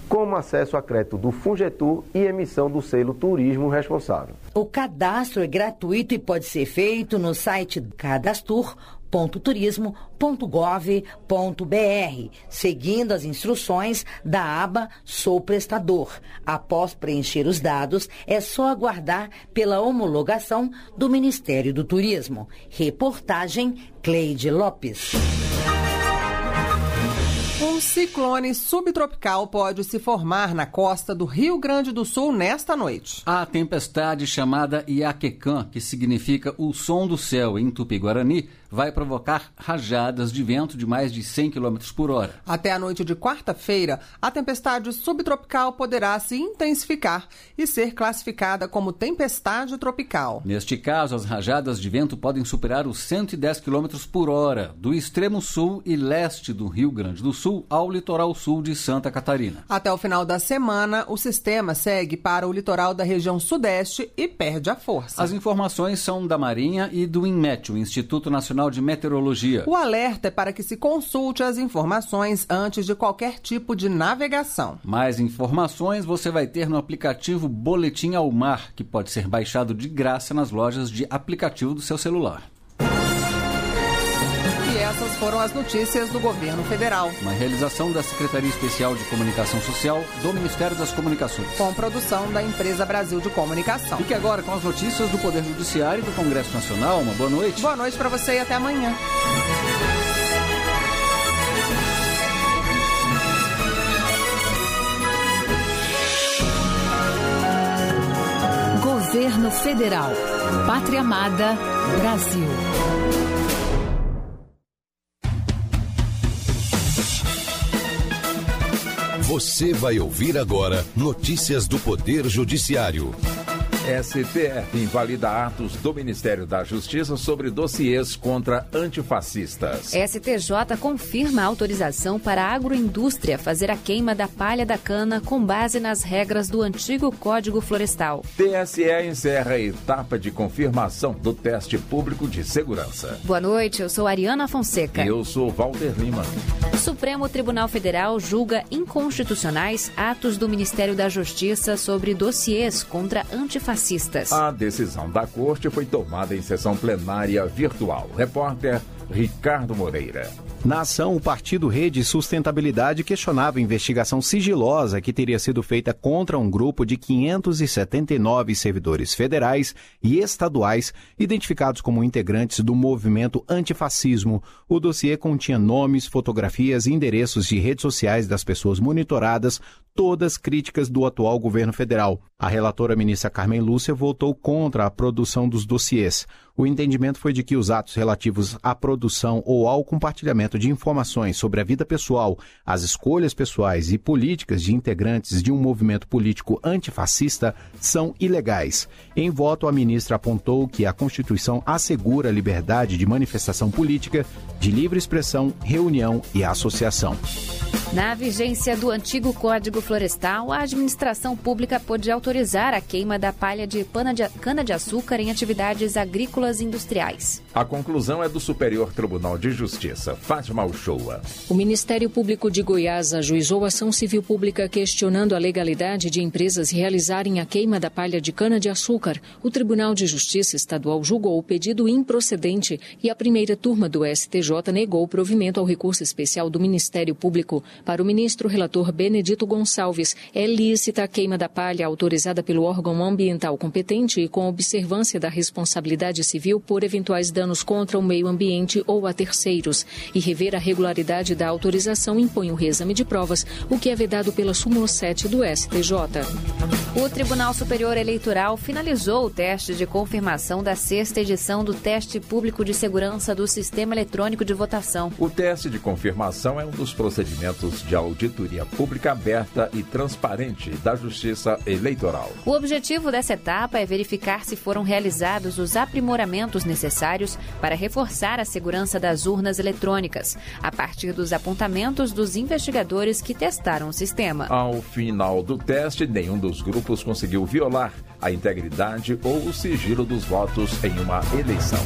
como acesso a crédito do Fungetur e emissão do selo Turismo Responsável.
O cadastro é gratuito e pode ser feito no site Cadastur www.turismo.gov.br, seguindo as instruções da aba Sou Prestador. Após preencher os dados, é só aguardar pela homologação do Ministério do Turismo. Reportagem Cleide Lopes.
Um ciclone subtropical pode se formar na costa do Rio Grande do Sul nesta noite.
A tempestade chamada Iaquecã, que significa o som do céu em Tupi-Guarani, vai provocar rajadas de vento de mais de 100 km por hora.
Até a noite de quarta-feira, a tempestade subtropical poderá se intensificar e ser classificada como tempestade tropical.
Neste caso, as rajadas de vento podem superar os 110 km por hora, do extremo sul e leste do Rio Grande do Sul ao litoral sul de Santa Catarina.
Até o final da semana, o sistema segue para o litoral da região sudeste e perde a força.
As informações são da Marinha e do INMET, o Instituto Nacional de Meteorologia.
O alerta é para que se consulte as informações antes de qualquer tipo de navegação.
Mais informações você vai ter no aplicativo Boletim ao Mar, que pode ser baixado de graça nas lojas de aplicativo do seu celular.
Essas foram as notícias do governo federal.
Uma realização da Secretaria Especial de Comunicação Social do Ministério das Comunicações.
Com produção da Empresa Brasil de Comunicação.
Fique agora com as notícias do Poder Judiciário e do Congresso Nacional. Uma boa noite.
Boa noite para você e até amanhã.
Governo Federal. Pátria Amada. Brasil.
Você vai ouvir agora notícias do Poder Judiciário.
STF invalida atos do Ministério da Justiça sobre dossiês contra antifascistas.
STJ confirma a autorização para a agroindústria fazer a queima da palha da cana com base nas regras do antigo Código Florestal.
TSE encerra a etapa de confirmação do teste público de segurança.
Boa noite, eu sou Ariana Fonseca.
Eu sou Walter Lima.
O Supremo Tribunal Federal julga inconstitucionais atos do Ministério da Justiça sobre dossiês contra antifascistas
A decisão da corte foi tomada em sessão plenária virtual. Repórter Ricardo Moreira.
Na ação, o partido Rede Sustentabilidade questionava a investigação sigilosa que teria sido feita contra um grupo de 579 servidores federais e estaduais identificados como integrantes do movimento antifascismo. O dossiê continha nomes, fotografias e endereços de redes sociais das pessoas monitoradas, todas críticas do atual governo federal. A relatora ministra Carmen Lúcia votou contra a produção dos dossiês. O entendimento foi de que os atos relativos à produção ou ao compartilhamento de informações sobre a vida pessoal, as escolhas pessoais e políticas de integrantes de um movimento político antifascista são ilegais. Em voto, a ministra apontou que a Constituição assegura a liberdade de manifestação política, de livre expressão, reunião e associação.
Na vigência do antigo Código Florestal, a administração pública pôde autorizar a queima da palha de cana-de-açúcar em atividades agrícolas e industriais.
A conclusão é do Superior Tribunal de Justiça, Fátima Uchoa.
O Ministério Público de Goiás ajuizou ação civil pública questionando a legalidade de empresas realizarem a queima da palha de cana-de-açúcar. O Tribunal de Justiça Estadual julgou o pedido improcedente e a primeira turma do STJ negou o provimento ao recurso especial do Ministério Público. Para o ministro relator Benedito Gonçalves, é lícita a queima da palha autorizada pelo órgão ambiental competente e com observância da responsabilidade civil por eventuais danos contra o meio ambiente ou a terceiros. E rever a regularidade da autorização impõe o reexame de provas, o que é vedado pela súmula 7 do STJ.
O Tribunal Superior Eleitoral finalizou o teste de confirmação da sexta edição do Teste Público de Segurança do Sistema Eletrônico de Votação.
O teste de confirmação é um dos procedimentos de auditoria pública aberta e transparente da Justiça Eleitoral.
O objetivo dessa etapa é verificar se foram realizados os aprimoramentos necessários para reforçar a segurança das urnas eletrônicas, a partir dos apontamentos dos investigadores que testaram o sistema.
Ao final do teste, nenhum dos grupos conseguiu violar a integridade ou o sigilo dos votos em uma eleição.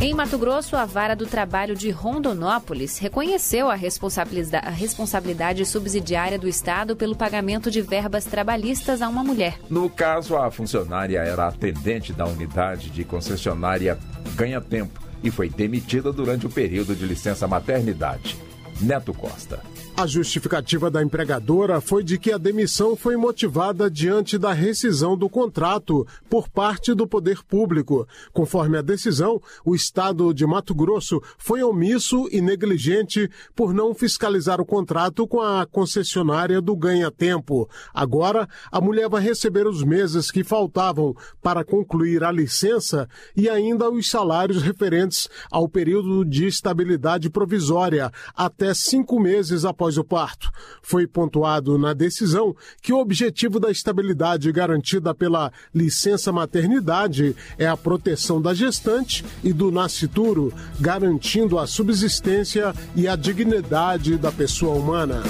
Em Mato Grosso, a Vara do Trabalho de Rondonópolis reconheceu a responsabilidade, a responsabilidade subsidiária do Estado pelo pagamento de verbas trabalhistas a uma mulher.
No caso, a funcionária era atendente da unidade de concessionária Ganha Tempo e foi demitida durante o período de licença maternidade. Neto Costa.
A justificativa da empregadora foi de que a demissão foi motivada diante da rescisão do contrato por parte do poder público. Conforme a decisão, o Estado de Mato Grosso foi omisso e negligente por não fiscalizar o contrato com a concessionária do Ganha Tempo. Agora, a mulher vai receber os meses que faltavam para concluir a licença e ainda os salários referentes ao período de estabilidade provisória, até cinco meses após após o parto. Foi pontuado na decisão que o objetivo da estabilidade garantida pela licença maternidade é a proteção da gestante e do nascituro, garantindo a subsistência e a dignidade da pessoa humana.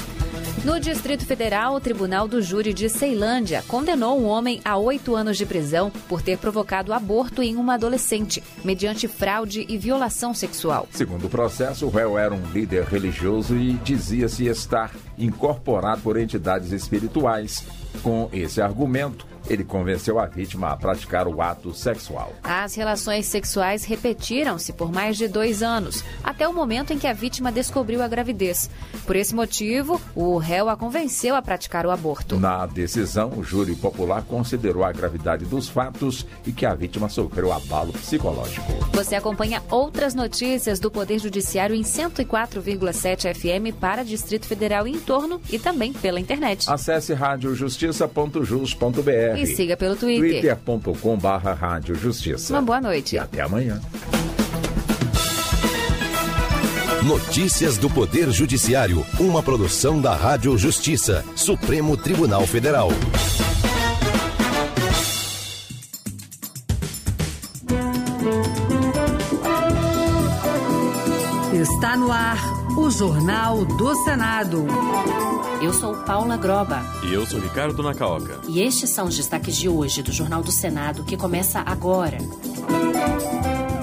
No Distrito Federal, o Tribunal do Júri de Ceilândia condenou um homem a oito anos de prisão por ter provocado aborto em uma adolescente, mediante fraude e violação sexual.
Segundo o processo, o réu era um líder religioso e dizia-se estar incorporado por entidades espirituais. Com esse argumento, ele convenceu a vítima a praticar o ato sexual.
As relações sexuais repetiram-se por mais de dois anos, até o momento em que a vítima descobriu a gravidez. Por esse motivo, o réu a convenceu a praticar o aborto.
Na decisão, o júri popular considerou a gravidade dos fatos e que a vítima sofreu abalo psicológico.
Você acompanha outras notícias do Poder Judiciário em 104,7 FM para Distrito Federal e em torno e também pela internet.
Acesse radiojustiça.jus.br
e siga pelo Twitter.
twitter.com/barra Rádio Justiça.
Uma boa noite.
E até amanhã.
Notícias do Poder Judiciário, uma produção da Rádio Justiça, Supremo Tribunal Federal.
Está no ar o Jornal do Senado.
Eu sou Paula Groba.
E eu sou Ricardo Nacaoca.
E estes são os destaques de hoje do Jornal do Senado, que começa agora.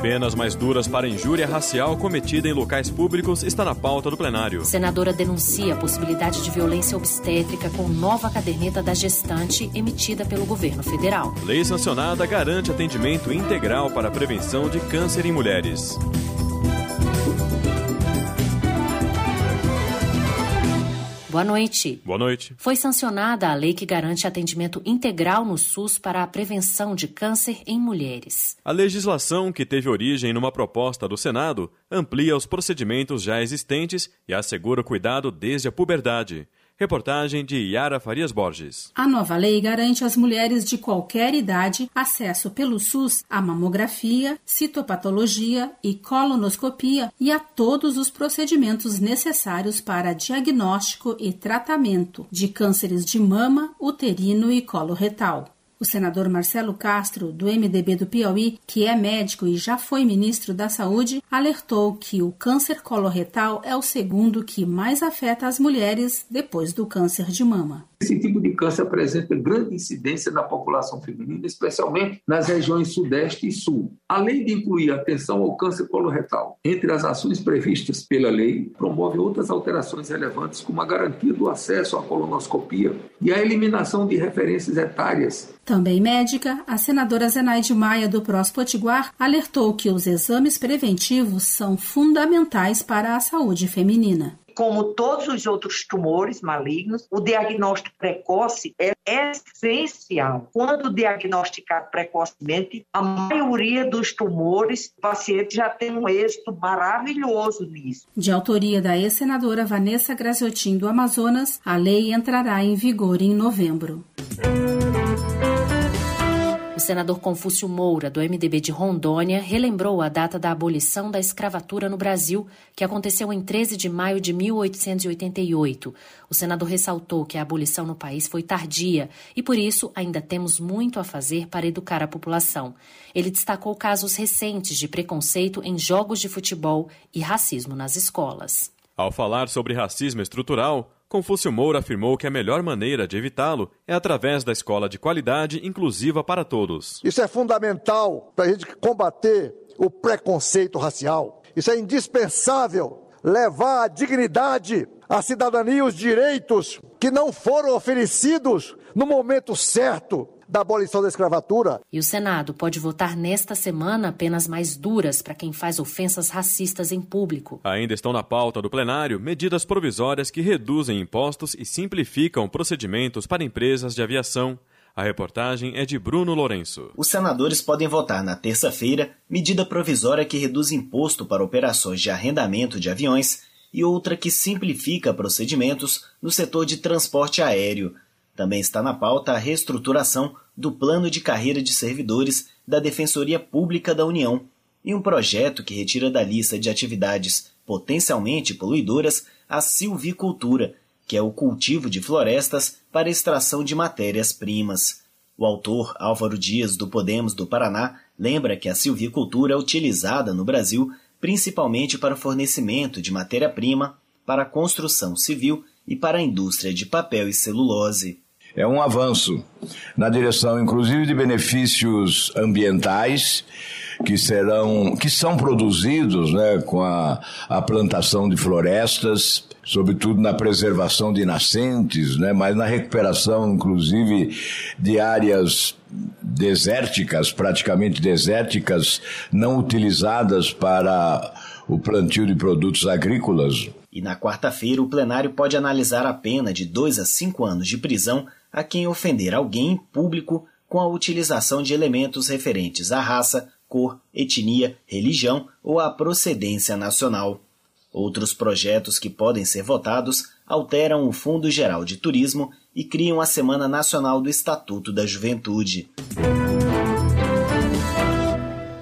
Penas mais duras para injúria racial cometida em locais públicos está na pauta do plenário.
Senadora denuncia a possibilidade de violência obstétrica com nova caderneta da gestante emitida pelo governo federal.
Lei sancionada garante atendimento integral para a prevenção de câncer em mulheres.
Boa noite.
Boa noite.
Foi sancionada a lei que garante atendimento integral no SUS para a prevenção de câncer em mulheres.
A legislação, que teve origem numa proposta do Senado, amplia os procedimentos já existentes e assegura o cuidado desde a puberdade. Reportagem de Yara Farias Borges.
A nova lei garante às mulheres de qualquer idade acesso pelo SUS à mamografia, citopatologia e colonoscopia e a todos os procedimentos necessários para diagnóstico e tratamento de cânceres de mama, uterino e colo retal. O senador Marcelo Castro, do MDB do Piauí, que é médico e já foi ministro da Saúde, alertou que o câncer coloretal é o segundo que mais afeta as mulheres depois do câncer de mama.
Esse tipo de câncer apresenta grande incidência na população feminina, especialmente nas regiões Sudeste e Sul. Além de incluir atenção ao câncer coloretal entre as ações previstas pela lei, promove outras alterações relevantes, como a garantia do acesso à colonoscopia e a eliminação de referências etárias.
Também médica, a senadora Zenaide Maia do Prós Potiguar alertou que os exames preventivos são fundamentais para a saúde feminina
como todos os outros tumores malignos, o diagnóstico precoce é essencial. Quando diagnosticado precocemente, a maioria dos tumores, o paciente já tem um êxito maravilhoso nisso.
De autoria da ex-senadora Vanessa Graziotin do Amazonas, a lei entrará em vigor em novembro
senador Confúcio Moura, do MDB de Rondônia, relembrou a data da abolição da escravatura no Brasil, que aconteceu em 13 de maio de 1888. O senador ressaltou que a abolição no país foi tardia e, por isso, ainda temos muito a fazer para educar a população. Ele destacou casos recentes de preconceito em jogos de futebol e racismo nas escolas.
Ao falar sobre racismo estrutural, Confúcio Moura afirmou que a melhor maneira de evitá-lo é através da escola de qualidade inclusiva para todos.
Isso é fundamental para a gente combater o preconceito racial. Isso é indispensável levar a dignidade, a cidadania e os direitos que não foram oferecidos no momento certo da abolição da escravatura.
E o Senado pode votar nesta semana penas mais duras para quem faz ofensas racistas em público.
Ainda estão na pauta do plenário medidas provisórias que reduzem impostos e simplificam procedimentos para empresas de aviação. A reportagem é de Bruno Lourenço.
Os senadores podem votar na terça-feira medida provisória que reduz imposto para operações de arrendamento de aviões e outra que simplifica procedimentos no setor de transporte aéreo. Também está na pauta a reestruturação do plano de carreira de servidores da Defensoria Pública da União e um projeto que retira da lista de atividades potencialmente poluidoras a silvicultura, que é o cultivo de florestas para extração de matérias-primas. O autor Álvaro Dias, do Podemos do Paraná, lembra que a silvicultura é utilizada no Brasil principalmente para o fornecimento de matéria-prima para a construção civil e para a indústria de papel e celulose
é um avanço na direção, inclusive, de benefícios ambientais que serão, que são produzidos, né, com a, a plantação de florestas, sobretudo na preservação de nascentes, né, mas na recuperação, inclusive, de áreas desérticas, praticamente desérticas, não utilizadas para o plantio de produtos agrícolas.
E na quarta-feira, o plenário pode analisar a pena de dois a cinco anos de prisão a quem ofender alguém em público com a utilização de elementos referentes à raça, cor, etnia, religião ou à procedência nacional. Outros projetos que podem ser votados alteram o Fundo Geral de Turismo e criam a Semana Nacional do Estatuto da Juventude.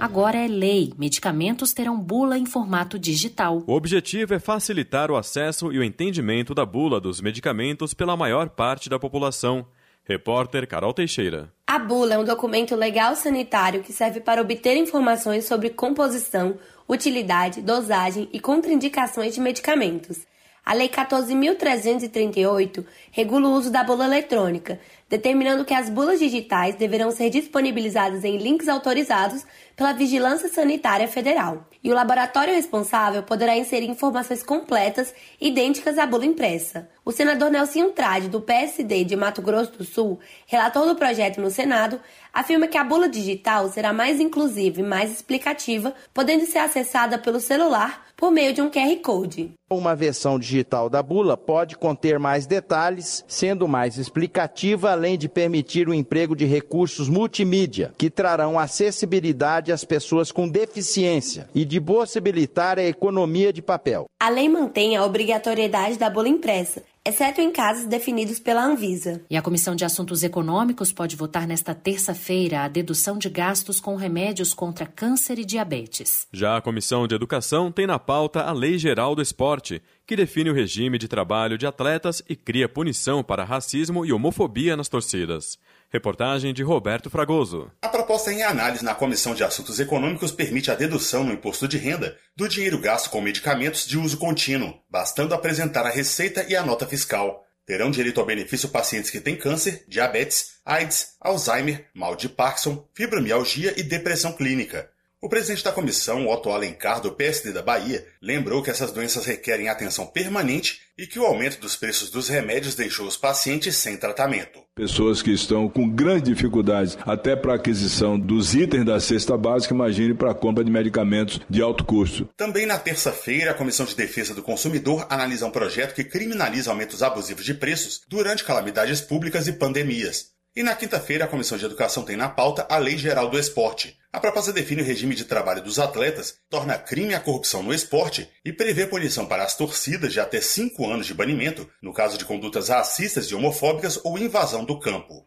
Agora é lei. Medicamentos terão bula em formato digital.
O objetivo é facilitar o acesso e o entendimento da bula dos medicamentos pela maior parte da população. Repórter Carol Teixeira.
A bula é um documento legal sanitário que serve para obter informações sobre composição, utilidade, dosagem e contraindicações de medicamentos. A Lei 14.338 regula o uso da bula eletrônica, determinando que as bulas digitais deverão ser disponibilizadas em links autorizados pela Vigilância Sanitária Federal. E o laboratório responsável poderá inserir informações completas idênticas à bula impressa. O senador Nelson Trade, do PSD de Mato Grosso do Sul, relator do projeto no Senado, afirma que a bula digital será mais inclusiva e mais explicativa, podendo ser acessada pelo celular por meio de um QR Code.
Uma versão digital da bula pode conter mais detalhes, sendo mais explicativa, além de permitir o emprego de recursos multimídia, que trarão acessibilidade às pessoas com deficiência e de possibilitar a economia de papel.
A lei mantém a obrigatoriedade da bula impressa, exceto em casos definidos pela Anvisa.
E a Comissão de Assuntos Econômicos pode votar nesta terça-feira a dedução de gastos com remédios contra câncer e diabetes.
Já a Comissão de Educação tem na pauta a Lei Geral do Esporte, que define o regime de trabalho de atletas e cria punição para racismo e homofobia nas torcidas. Reportagem de Roberto Fragoso.
A proposta em análise na Comissão de Assuntos Econômicos permite a dedução no imposto de renda do dinheiro gasto com medicamentos de uso contínuo, bastando apresentar a receita e a nota fiscal. Terão direito ao benefício pacientes que têm câncer, diabetes, AIDS, Alzheimer, mal de Parkinson, fibromialgia e depressão clínica. O presidente da comissão, Otto Alencar, do PSD da Bahia, lembrou que essas doenças requerem atenção permanente e que o aumento dos preços dos remédios deixou os pacientes sem tratamento.
Pessoas que estão com grandes dificuldades até para a aquisição dos itens da cesta básica, imagine para a compra de medicamentos de alto custo.
Também na terça-feira, a Comissão de Defesa do Consumidor analisa um projeto que criminaliza aumentos abusivos de preços durante calamidades públicas e pandemias. E na quinta-feira, a Comissão de Educação tem na pauta a Lei Geral do Esporte. A proposta define o regime de trabalho dos atletas, torna crime a corrupção no esporte e prevê punição para as torcidas de até cinco anos de banimento no caso de condutas racistas e homofóbicas ou invasão do campo.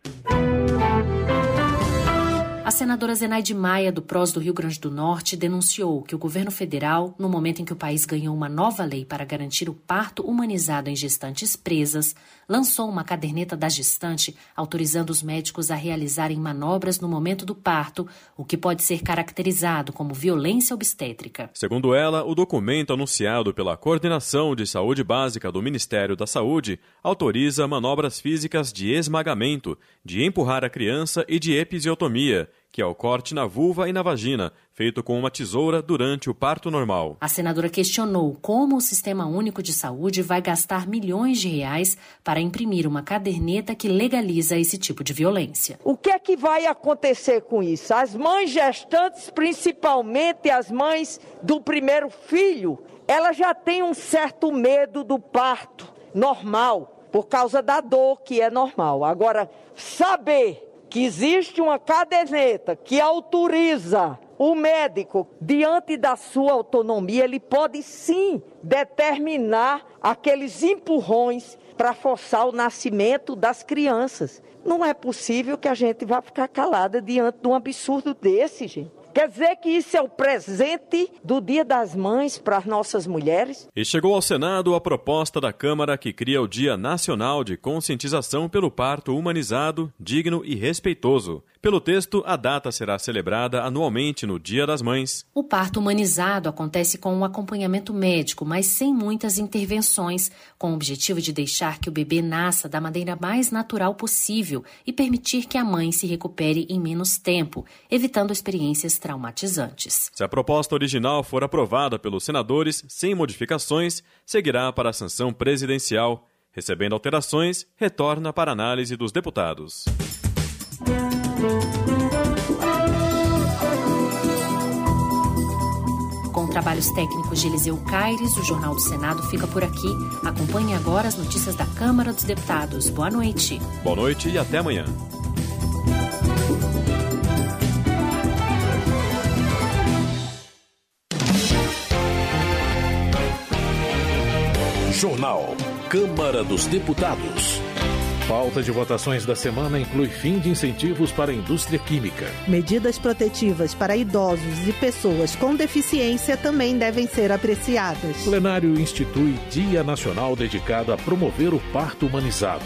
A senadora Zenaide Maia, do PROS do Rio Grande do Norte, denunciou que o governo federal, no momento em que o país ganhou uma nova lei para garantir o parto humanizado em gestantes presas, lançou uma caderneta da gestante autorizando os médicos a realizarem manobras no momento do parto, o que pode ser caracterizado como violência obstétrica.
Segundo ela, o documento anunciado pela Coordenação de Saúde Básica do Ministério da Saúde autoriza manobras físicas de esmagamento, de empurrar a criança e de episiotomia que é o corte na vulva e na vagina, feito com uma tesoura durante o parto normal.
A senadora questionou como o Sistema Único de Saúde vai gastar milhões de reais para imprimir uma caderneta que legaliza esse tipo de violência.
O que é que vai acontecer com isso? As mães gestantes, principalmente as mães do primeiro filho, elas já têm um certo medo do parto normal, por causa da dor que é normal. Agora, saber que existe uma caderneta que autoriza o médico, diante da sua autonomia, ele pode sim determinar aqueles empurrões para forçar o nascimento das crianças. Não é possível que a gente vá ficar calada diante de um absurdo desse, gente. Quer dizer que isso é o presente do Dia das Mães para as nossas mulheres?
E chegou ao Senado a proposta da Câmara que cria o Dia Nacional de Conscientização pelo Parto Humanizado, Digno e Respeitoso. Pelo texto, a data será celebrada anualmente no Dia das Mães.
O parto humanizado acontece com um acompanhamento médico, mas sem muitas intervenções, com o objetivo de deixar que o bebê nasça da maneira mais natural possível e permitir que a mãe se recupere em menos tempo, evitando experiências traumatizantes.
Se a proposta original for aprovada pelos senadores sem modificações, seguirá para a sanção presidencial. Recebendo alterações, retorna para análise dos deputados.
Com trabalhos técnicos de Eliseu Caires, o Jornal do Senado fica por aqui. Acompanhe agora as notícias da Câmara dos Deputados. Boa noite.
Boa noite e até amanhã.
Jornal. Câmara dos Deputados.
Pauta de votações da semana inclui fim de incentivos para a indústria química.
Medidas protetivas para idosos e pessoas com deficiência também devem ser apreciadas.
O plenário institui Dia Nacional dedicado a promover o parto humanizado.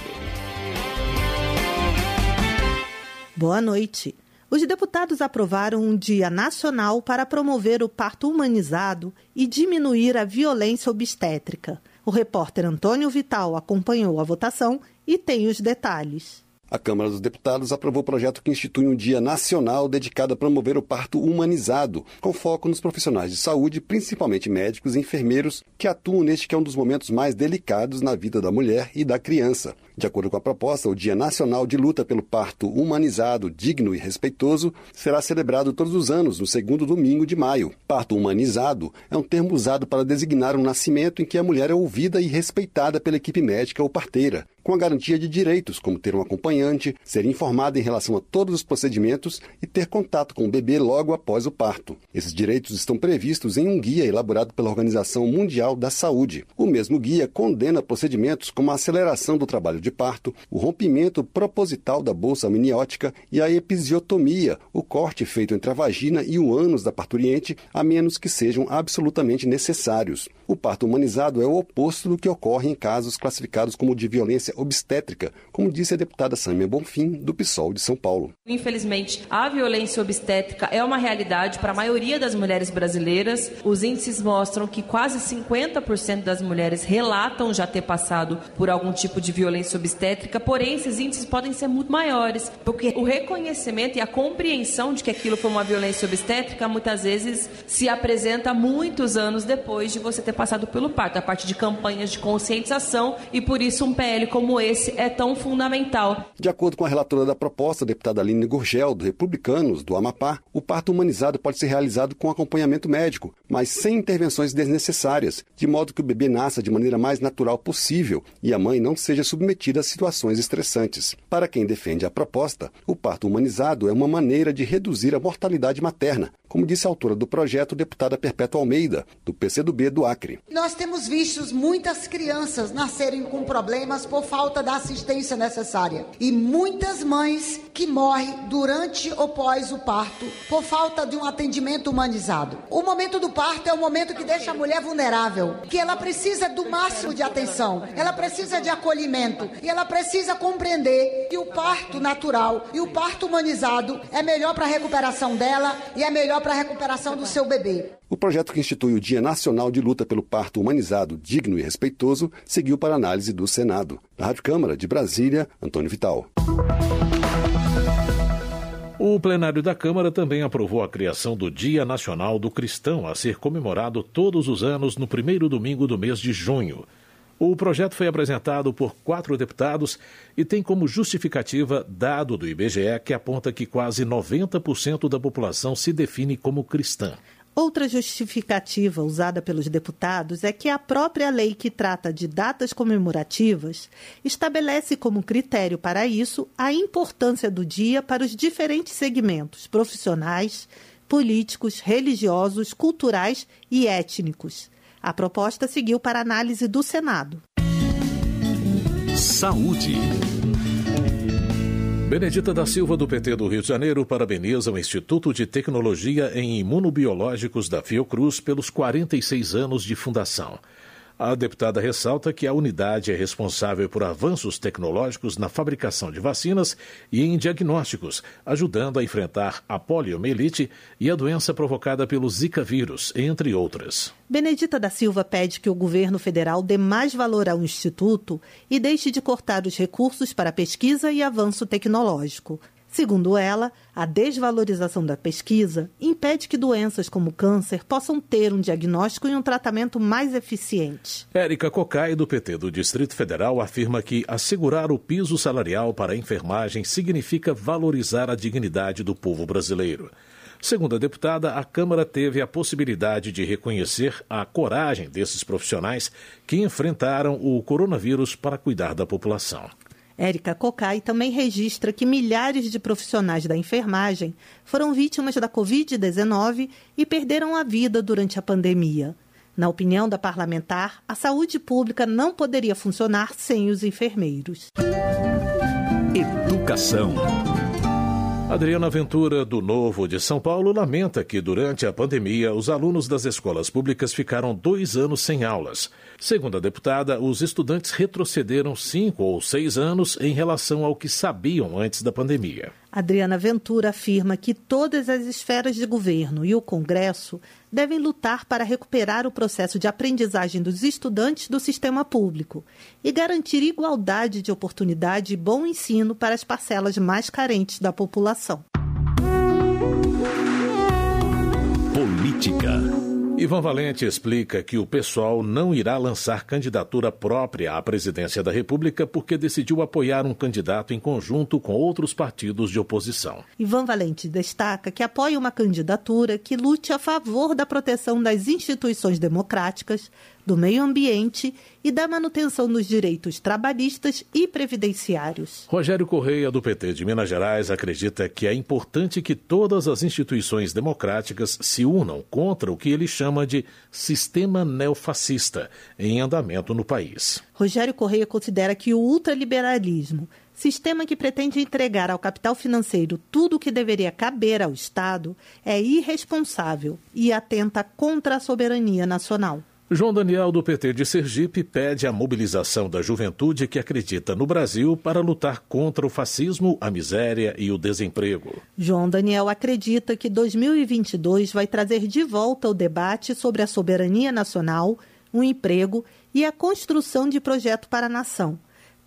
Boa noite. Os deputados aprovaram um Dia Nacional para promover o parto humanizado e diminuir a violência obstétrica. O repórter Antônio Vital acompanhou a votação e tem os detalhes.
A Câmara dos Deputados aprovou o projeto que institui um dia nacional dedicado a promover o parto humanizado, com foco nos profissionais de saúde, principalmente médicos e enfermeiros, que atuam neste que é um dos momentos mais delicados na vida da mulher e da criança. De acordo com a proposta, o Dia Nacional de Luta pelo Parto Humanizado, Digno e Respeitoso será celebrado todos os anos, no segundo domingo de maio. Parto humanizado é um termo usado para designar um nascimento em que a mulher é ouvida e respeitada pela equipe médica ou parteira, com a garantia de direitos, como ter um acompanhante, ser informada em relação a todos os procedimentos e ter contato com o bebê logo após o parto. Esses direitos estão previstos em um guia elaborado pela Organização Mundial da Saúde. O mesmo guia condena procedimentos como a aceleração do trabalho de parto, o rompimento proposital da bolsa amniótica e a episiotomia, o corte feito entre a vagina e o ânus da parturiente, a menos que sejam absolutamente necessários. O parto humanizado é o oposto do que ocorre em casos classificados como de violência obstétrica, como disse a deputada Sâmia Bonfim, do PSOL de São Paulo.
Infelizmente, a violência obstétrica é uma realidade para a maioria das mulheres brasileiras. Os índices mostram que quase 50% das mulheres relatam já ter passado por algum tipo de violência obstétrica, porém esses índices podem ser muito maiores, porque o reconhecimento e a compreensão de que aquilo foi uma violência obstétrica muitas vezes se apresenta muitos anos depois de você ter passado pelo parto, a partir de campanhas de conscientização e por isso um PL como esse é tão fundamental.
De acordo com a relatora da proposta, a deputada Aline Gurgel, do Republicanos, do Amapá, o parto humanizado pode ser realizado com acompanhamento médico, mas sem intervenções desnecessárias, de modo que o bebê nasça de maneira mais natural possível e a mãe não seja submetida a situações estressantes. Para quem defende a proposta, o parto humanizado é uma maneira de reduzir a mortalidade materna, como disse a autora do projeto, deputada Perpétua Almeida, do PCdoB do Acre.
Nós temos visto muitas crianças nascerem com problemas por falta da assistência necessária e muitas mães que morrem durante ou pós o parto por falta de um atendimento humanizado. O momento do parto é o momento que deixa a mulher vulnerável, que ela precisa do máximo de atenção, ela precisa de acolhimento e ela precisa compreender que o parto natural e o parto humanizado é melhor para a recuperação dela e é melhor para a recuperação do seu bebê.
O projeto que institui o Dia Nacional de Luta pelo Parto Humanizado, Digno e Respeitoso seguiu para análise do Senado. Da Rádio Câmara de Brasília, Antônio Vital.
O plenário da Câmara também aprovou a criação do Dia Nacional do Cristão, a ser comemorado todos os anos no primeiro domingo do mês de junho. O projeto foi apresentado por quatro deputados e tem como justificativa dado do IBGE que aponta que quase 90% da população se define como cristã.
Outra justificativa usada pelos deputados é que a própria lei que trata de datas comemorativas estabelece como critério para isso a importância do dia para os diferentes segmentos profissionais, políticos, religiosos, culturais e étnicos. A proposta seguiu para análise do Senado.
Saúde.
Benedita da Silva, do PT do Rio de Janeiro, parabeniza o Instituto de Tecnologia em Imunobiológicos da Fiocruz pelos 46 anos de fundação. A deputada ressalta que a unidade é responsável por avanços tecnológicos na fabricação de vacinas e em diagnósticos, ajudando a enfrentar a poliomielite e a doença provocada pelo Zika vírus, entre outras.
Benedita da Silva pede que o governo federal dê mais valor ao Instituto e deixe de cortar os recursos para pesquisa e avanço tecnológico. Segundo ela, a desvalorização da pesquisa impede que doenças como câncer possam ter um diagnóstico e um tratamento mais eficiente.
Érica Cocai, do PT do Distrito Federal, afirma que assegurar o piso salarial para a enfermagem significa valorizar a dignidade do povo brasileiro. Segundo a deputada, a Câmara teve a possibilidade de reconhecer a coragem desses profissionais que enfrentaram o coronavírus para cuidar da população.
Érica Cocai também registra que milhares de profissionais da enfermagem foram vítimas da Covid-19 e perderam a vida durante a pandemia. Na opinião da parlamentar, a saúde pública não poderia funcionar sem os enfermeiros.
Educação.
Adriana Ventura, do Novo de São Paulo, lamenta que, durante a pandemia, os alunos das escolas públicas ficaram dois anos sem aulas. Segundo a deputada, os estudantes retrocederam cinco ou seis anos em relação ao que sabiam antes da pandemia.
Adriana Ventura afirma que todas as esferas de governo e o Congresso devem lutar para recuperar o processo de aprendizagem dos estudantes do sistema público e garantir igualdade de oportunidade e bom ensino para as parcelas mais carentes da população.
Política. Ivan Valente explica que o pessoal não irá lançar candidatura própria à presidência da República porque decidiu apoiar um candidato em conjunto com outros partidos de oposição.
Ivan Valente destaca que apoia uma candidatura que lute a favor da proteção das instituições democráticas, do meio ambiente e da manutenção dos direitos trabalhistas e previdenciários.
Rogério Correia, do PT de Minas Gerais, acredita que é importante que todas as instituições democráticas se unam contra o que ele chama de sistema neofascista em andamento no país.
Rogério Correia considera que o ultraliberalismo sistema que pretende entregar ao capital financeiro tudo o que deveria caber ao Estado, é irresponsável e atenta contra a soberania nacional.
João Daniel, do PT de Sergipe, pede a mobilização da juventude que acredita no Brasil para lutar contra o fascismo, a miséria e o desemprego.
João Daniel acredita que 2022 vai trazer de volta o debate sobre a soberania nacional, o emprego e a construção de projeto para a nação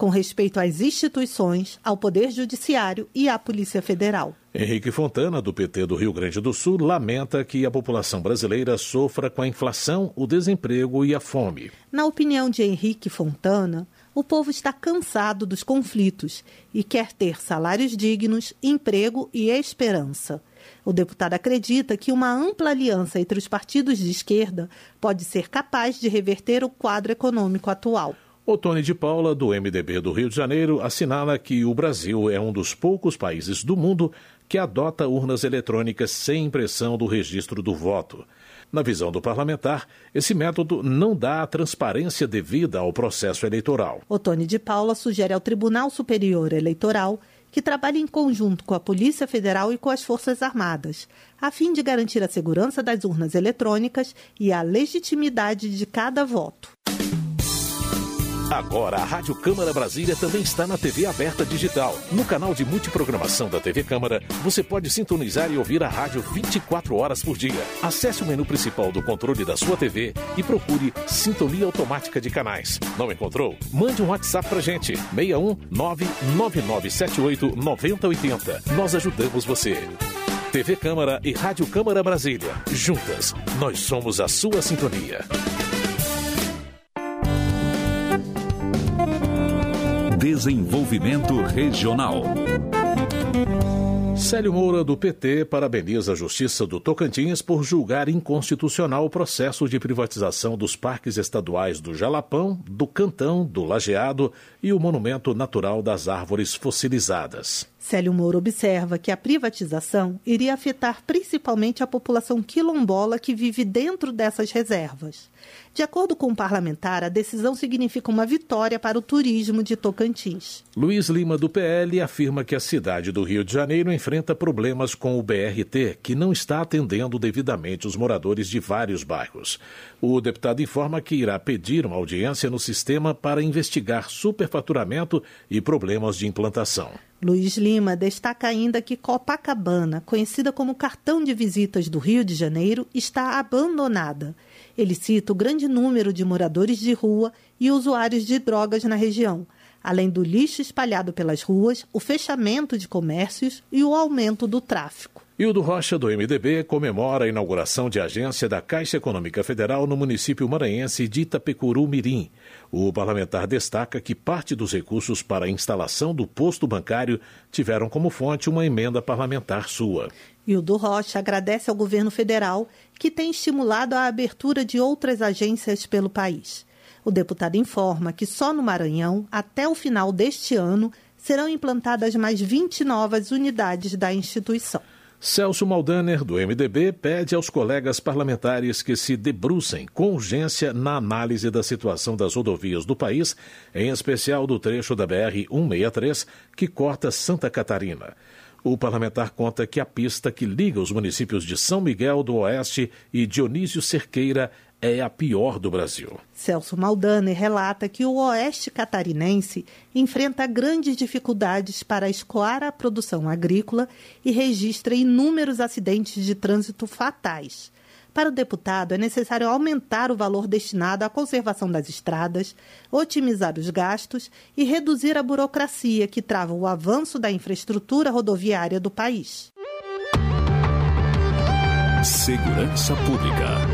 com respeito às instituições, ao Poder Judiciário e à Polícia Federal.
Henrique Fontana, do PT do Rio Grande do Sul, lamenta que a população brasileira sofra com a inflação, o desemprego e a fome.
Na opinião de Henrique Fontana, o povo está cansado dos conflitos e quer ter salários dignos, emprego e esperança. O deputado acredita que uma ampla aliança entre os partidos de esquerda pode ser capaz de reverter o quadro econômico atual.
O Tony de Paula, do MDB do Rio de Janeiro, assinala que o Brasil é um dos poucos países do mundo que adota urnas eletrônicas sem impressão do registro do voto. Na visão do parlamentar, esse método não dá a transparência devida ao processo eleitoral.
O Tony de Paula sugere ao Tribunal Superior Eleitoral que trabalhe em conjunto com a Polícia Federal e com as Forças Armadas, a fim de garantir a segurança das urnas eletrônicas e a legitimidade de cada voto.
Agora a Rádio Câmara Brasília também está na TV aberta digital. No canal de multiprogramação da TV Câmara, você pode sintonizar e ouvir a rádio 24 horas por dia. Acesse o menu principal do controle da sua TV e procure Sintonia Automática de Canais. Não encontrou? Mande um WhatsApp pra gente. 61 99978 9080. Nós ajudamos você. TV Câmara e Rádio Câmara Brasília. Juntas, nós somos a sua sintonia.
Desenvolvimento Regional.
Célio Moura, do PT, parabeniza a Justiça do Tocantins por julgar inconstitucional o processo de privatização dos parques estaduais do Jalapão, do Cantão, do Lajeado e o Monumento Natural das Árvores Fossilizadas.
Célio Moura observa que a privatização iria afetar principalmente a população quilombola que vive dentro dessas reservas. De acordo com o parlamentar, a decisão significa uma vitória para o turismo de Tocantins.
Luiz Lima, do PL, afirma que a cidade do Rio de Janeiro enfrenta problemas com o BRT, que não está atendendo devidamente os moradores de vários bairros. O deputado informa que irá pedir uma audiência no sistema para investigar superfaturamento e problemas de implantação.
Luiz Lima destaca ainda que Copacabana, conhecida como cartão de visitas do Rio de Janeiro, está abandonada. Ele cita o grande número de moradores de rua e usuários de drogas na região, além do lixo espalhado pelas ruas, o fechamento de comércios e o aumento do tráfico.
Hildo Rocha, do MDB, comemora a inauguração de agência da Caixa Econômica Federal no município maranhense de Itapecuru Mirim. O parlamentar destaca que parte dos recursos para a instalação do posto bancário tiveram como fonte uma emenda parlamentar sua.
Hildo Rocha agradece ao governo federal que tem estimulado a abertura de outras agências pelo país. O deputado informa que só no Maranhão, até o final deste ano, serão implantadas mais 20 novas unidades da instituição.
Celso Maldaner, do MDB, pede aos colegas parlamentares que se debrucem com urgência na análise da situação das rodovias do país, em especial do trecho da BR-163 que corta Santa Catarina. O parlamentar conta que a pista que liga os municípios de São Miguel do Oeste e Dionísio Cerqueira é a pior do Brasil.
Celso Maldani relata que o oeste catarinense enfrenta grandes dificuldades para escoar a produção agrícola e registra inúmeros acidentes de trânsito fatais. Para o deputado, é necessário aumentar o valor destinado à conservação das estradas, otimizar os gastos e reduzir a burocracia que trava o avanço da infraestrutura rodoviária do país.
Segurança Pública.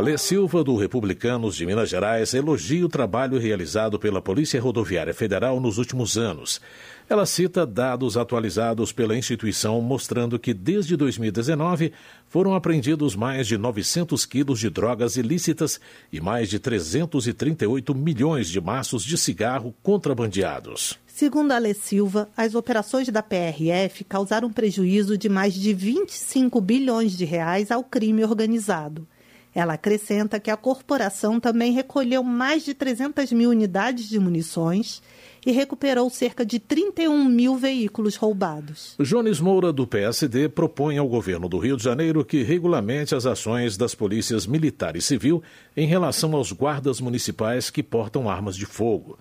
Alê Silva, do Republicanos de Minas Gerais, elogia o trabalho realizado pela Polícia Rodoviária Federal nos últimos anos. Ela cita dados atualizados pela instituição mostrando que desde 2019 foram apreendidos mais de 900 quilos de drogas ilícitas e mais de 338 milhões de maços de cigarro contrabandeados.
Segundo Alê Silva, as operações da PRF causaram prejuízo de mais de 25 bilhões de reais ao crime organizado. Ela acrescenta que a corporação também recolheu mais de 300 mil unidades de munições e recuperou cerca de 31 mil veículos roubados.
Jones Moura, do PSD, propõe ao governo do Rio de Janeiro que regulamente as ações das polícias militar e civil em relação aos guardas municipais que portam armas de fogo.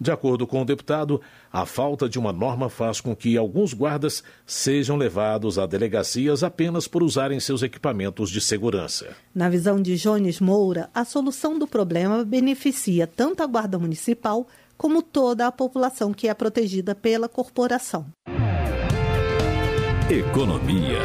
De acordo com o deputado, a falta de uma norma faz com que alguns guardas sejam levados a delegacias apenas por usarem seus equipamentos de segurança.
Na visão de Jones Moura, a solução do problema beneficia tanto a Guarda Municipal como toda a população que é protegida pela corporação.
Economia.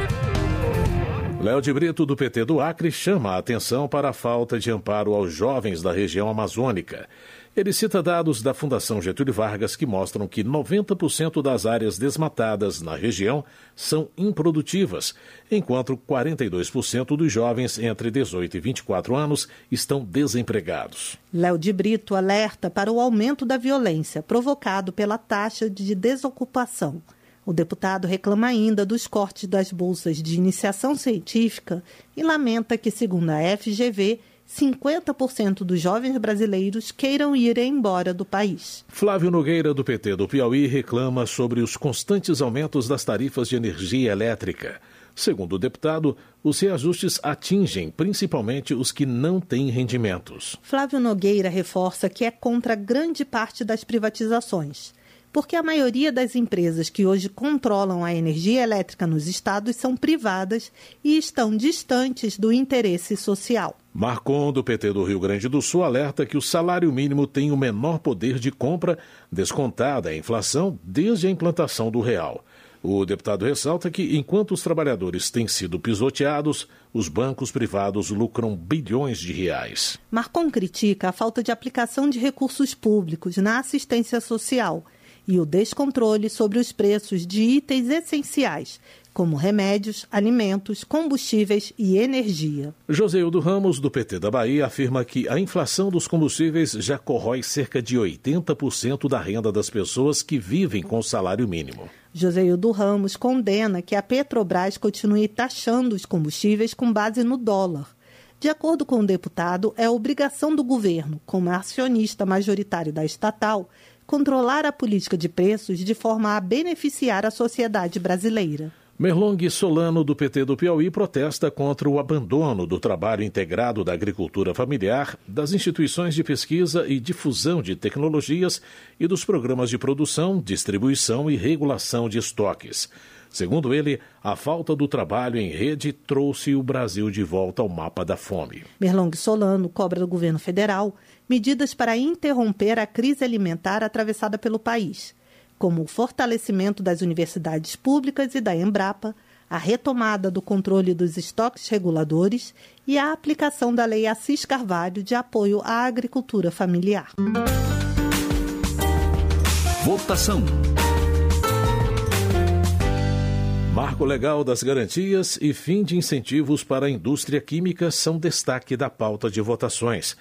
Léo de Brito, do PT do Acre, chama a atenção para a falta de amparo aos jovens da região amazônica. Ele cita dados da Fundação Getúlio Vargas que mostram que 90% das áreas desmatadas na região são improdutivas, enquanto 42% dos jovens entre 18 e 24 anos estão desempregados.
Léo de Brito alerta para o aumento da violência provocado pela taxa de desocupação. O deputado reclama ainda dos cortes das bolsas de iniciação científica e lamenta que, segundo a FGV, 50% dos jovens brasileiros queiram ir embora do país.
Flávio Nogueira, do PT do Piauí, reclama sobre os constantes aumentos das tarifas de energia elétrica. Segundo o deputado, os reajustes atingem principalmente os que não têm rendimentos.
Flávio Nogueira reforça que é contra grande parte das privatizações porque a maioria das empresas que hoje controlam a energia elétrica nos estados são privadas e estão distantes do interesse social.
Marcon, do PT do Rio Grande do Sul, alerta que o salário mínimo tem o menor poder de compra, descontada a inflação, desde a implantação do real. O deputado ressalta que, enquanto os trabalhadores têm sido pisoteados, os bancos privados lucram bilhões de reais.
Marcon critica a falta de aplicação de recursos públicos na assistência social e o descontrole sobre os preços de itens essenciais, como remédios, alimentos, combustíveis e energia.
Joseildo Ramos, do PT da Bahia, afirma que a inflação dos combustíveis já corrói cerca de 80% da renda das pessoas que vivem com o salário mínimo.
Joseildo Ramos condena que a Petrobras continue taxando os combustíveis com base no dólar. De acordo com o deputado, é obrigação do governo, como acionista majoritário da estatal, controlar a política de preços de forma a beneficiar a sociedade brasileira.
Merlong Solano, do PT do Piauí, protesta contra o abandono do trabalho integrado da agricultura familiar, das instituições de pesquisa e difusão de tecnologias e dos programas de produção, distribuição e regulação de estoques. Segundo ele, a falta do trabalho em rede trouxe o Brasil de volta ao mapa da fome.
Merlong Solano cobra do governo federal medidas para interromper a crise alimentar atravessada pelo país, como o fortalecimento das universidades públicas e da Embrapa, a retomada do controle dos estoques reguladores e a aplicação da Lei Assis Carvalho de apoio à agricultura familiar.
Votação. Marco legal das garantias e fim de incentivos para a indústria química são destaque da pauta de votações.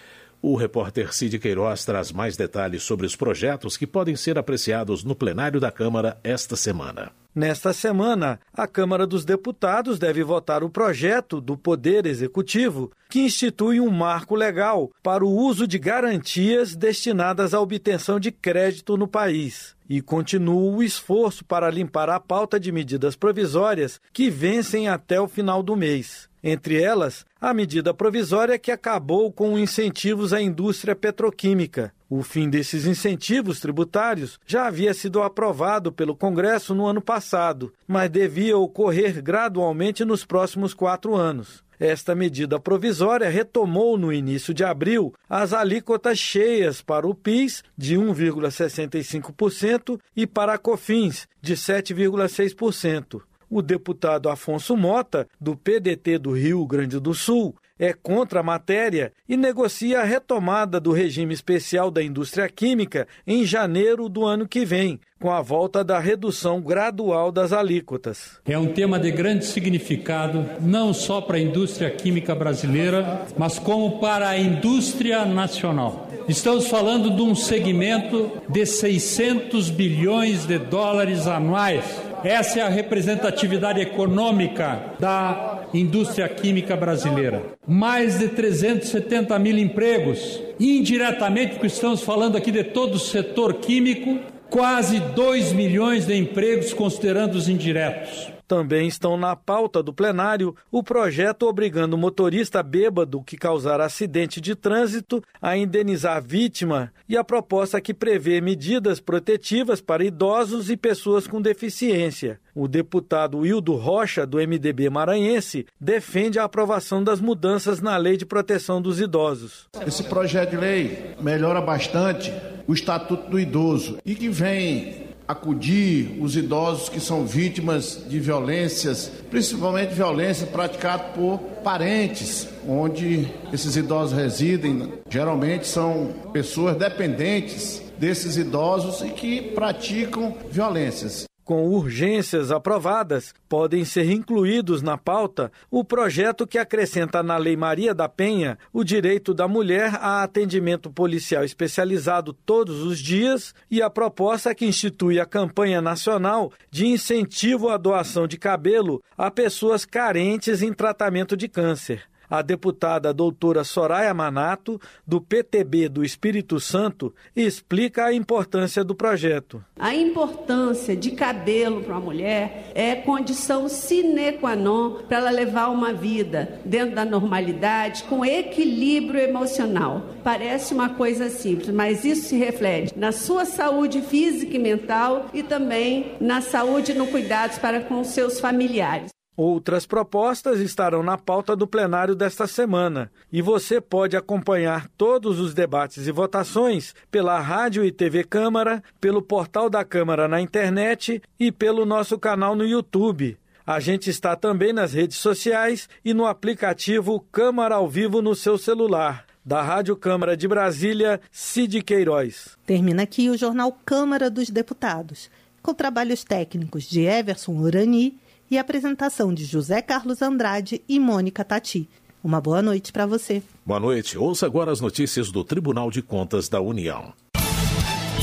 O repórter Cid Queiroz traz mais detalhes sobre os projetos que podem ser apreciados no plenário da Câmara esta semana.
Nesta semana, a Câmara dos Deputados deve votar o projeto do Poder Executivo que institui um marco legal para o uso de garantias destinadas à obtenção de crédito no país. E continua o esforço para limpar a pauta de medidas provisórias que vencem até o final do mês. Entre elas, a medida provisória que acabou com incentivos à indústria petroquímica. O fim desses incentivos tributários já havia sido aprovado pelo Congresso no ano passado, mas devia ocorrer gradualmente nos próximos quatro anos. Esta medida provisória retomou no início de abril as alíquotas cheias para o PIS de 1,65% e para a COFINS de 7,6%. O deputado Afonso Mota, do PDT do Rio Grande do Sul, é contra a matéria e negocia a retomada do regime especial da indústria química em janeiro do ano que vem, com a volta da redução gradual das alíquotas.
É um tema de grande significado, não só para a indústria química brasileira, mas como para a indústria nacional. Estamos falando de um segmento de 600 bilhões de dólares anuais. Essa é a representatividade econômica da indústria química brasileira. Mais de 370 mil empregos. Indiretamente, porque estamos falando aqui de todo o setor químico, quase 2 milhões de empregos, considerando os indiretos.
Também estão na pauta do plenário o projeto obrigando o motorista bêbado que causar acidente de trânsito a indenizar a vítima e a proposta que prevê medidas protetivas para idosos e pessoas com deficiência. O deputado Wildo Rocha, do MDB maranhense, defende a aprovação das mudanças na Lei de Proteção dos Idosos.
Esse projeto de lei melhora bastante o Estatuto do Idoso e que vem acudir os idosos que são vítimas de violências, principalmente violência praticada por parentes, onde esses idosos residem. Geralmente são pessoas dependentes desses idosos e que praticam violências
com urgências aprovadas, podem ser incluídos na pauta o projeto que acrescenta na Lei Maria da Penha o direito da mulher a atendimento policial especializado todos os dias e a proposta que institui a campanha nacional de incentivo à doação de cabelo a pessoas carentes em tratamento de câncer a deputada doutora Soraya Manato, do PTB do Espírito Santo, explica a importância do projeto.
A importância de cabelo para uma mulher é condição sine qua non para ela levar uma vida dentro da normalidade, com equilíbrio emocional. Parece uma coisa simples, mas isso se reflete na sua saúde física e mental e também na saúde e no cuidados para com seus familiares.
Outras propostas estarão na pauta do plenário desta semana e você pode acompanhar todos os debates e votações pela Rádio e TV Câmara, pelo portal da Câmara na internet e pelo nosso canal no YouTube. A gente está também nas redes sociais e no aplicativo Câmara ao Vivo no seu celular. Da Rádio Câmara de Brasília, Cid Queiroz.
Termina aqui o jornal Câmara dos Deputados, com trabalhos técnicos de Everson Urani e apresentação de José Carlos Andrade e Mônica Tati. Uma boa noite para você.
Boa noite. Ouça agora as notícias do Tribunal de Contas da União.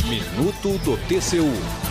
Minuto do TCU.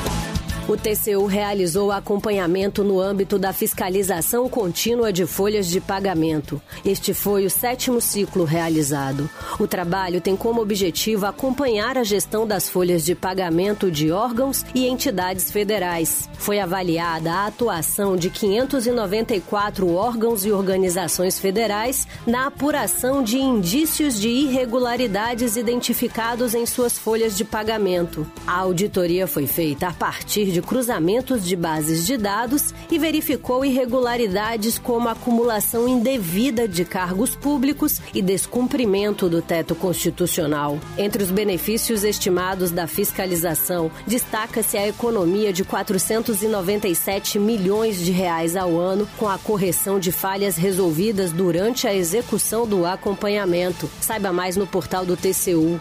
O TCU realizou acompanhamento no âmbito da fiscalização contínua de folhas de pagamento. Este foi o sétimo ciclo realizado. O trabalho tem como objetivo acompanhar a gestão das folhas de pagamento de órgãos e entidades federais. Foi avaliada a atuação de 594 órgãos e organizações federais na apuração de indícios de irregularidades identificados em suas folhas de pagamento. A auditoria foi feita a partir de de cruzamentos de bases de dados e verificou irregularidades como acumulação indevida de cargos públicos e descumprimento do teto constitucional. Entre os benefícios estimados da fiscalização, destaca-se a economia de 497 milhões de reais ao ano com a correção de falhas resolvidas durante a execução do acompanhamento. Saiba mais no portal do TCU.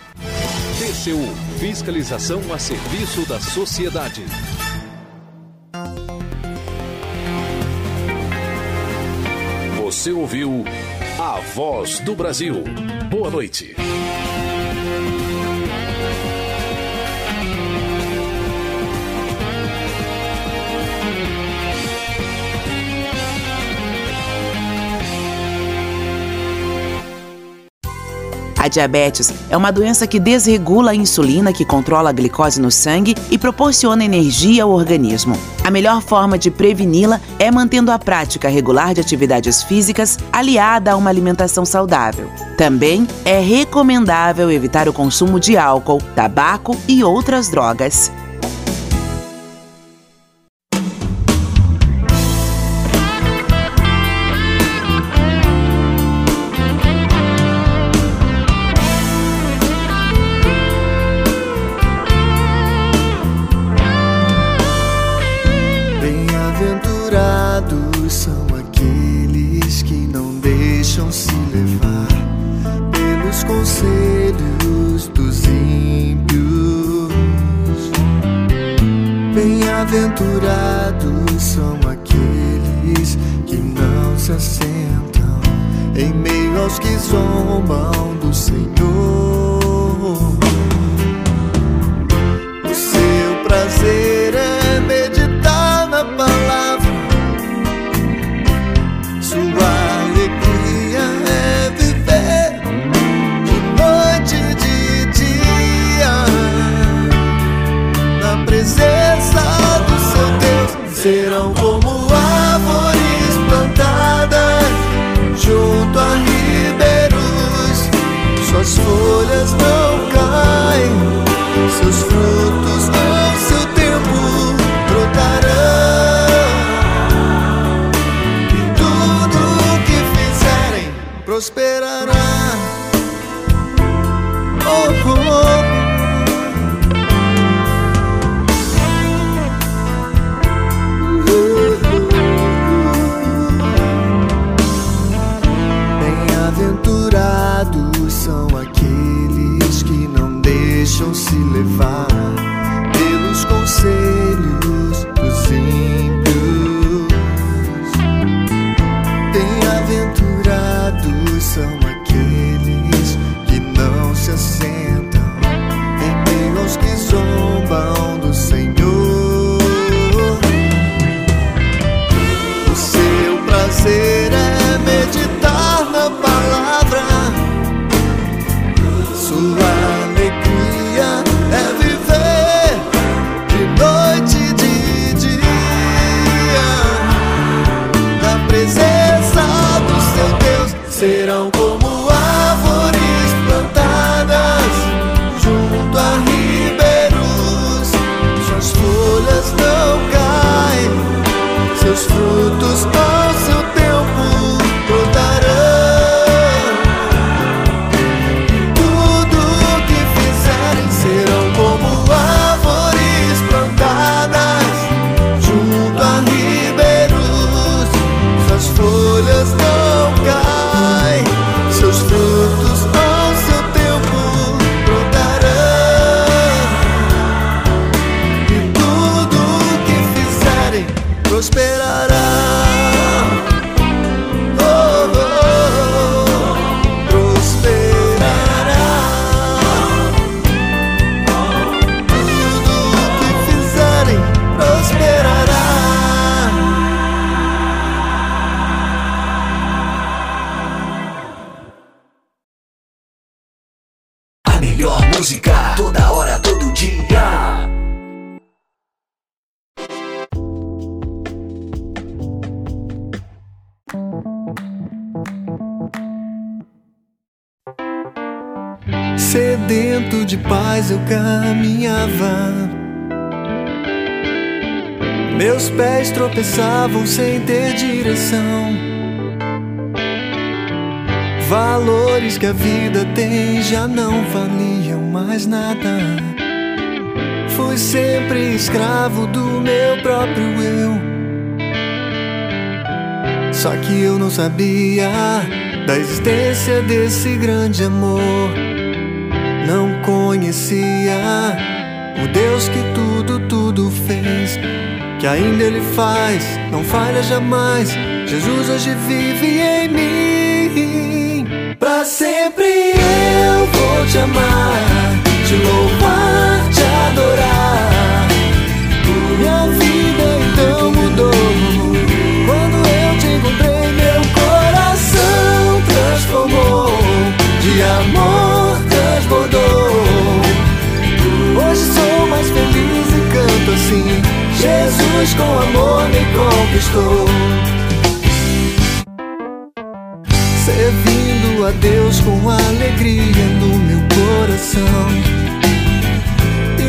TCU Fiscalização a serviço da sociedade. Você ouviu A Voz do Brasil. Boa noite.
Diabetes é uma doença que desregula a insulina que controla a glicose no sangue e proporciona energia ao organismo. A melhor forma de preveni-la é mantendo a prática regular de atividades físicas aliada a uma alimentação saudável. Também é recomendável evitar o consumo de álcool, tabaco e outras drogas.
Tropeçavam sem ter direção. Valores que a vida tem já não valiam mais nada. Fui sempre escravo do meu próprio eu. Só que eu não sabia da existência desse grande amor. Não conhecia o Deus que tudo, tudo fez. Que ainda Ele faz, não falha jamais. Jesus hoje vive em mim. Pra sempre eu vou te amar, te louvar, te adorar. Jesus com amor me conquistou.
Servindo a Deus com alegria no meu coração.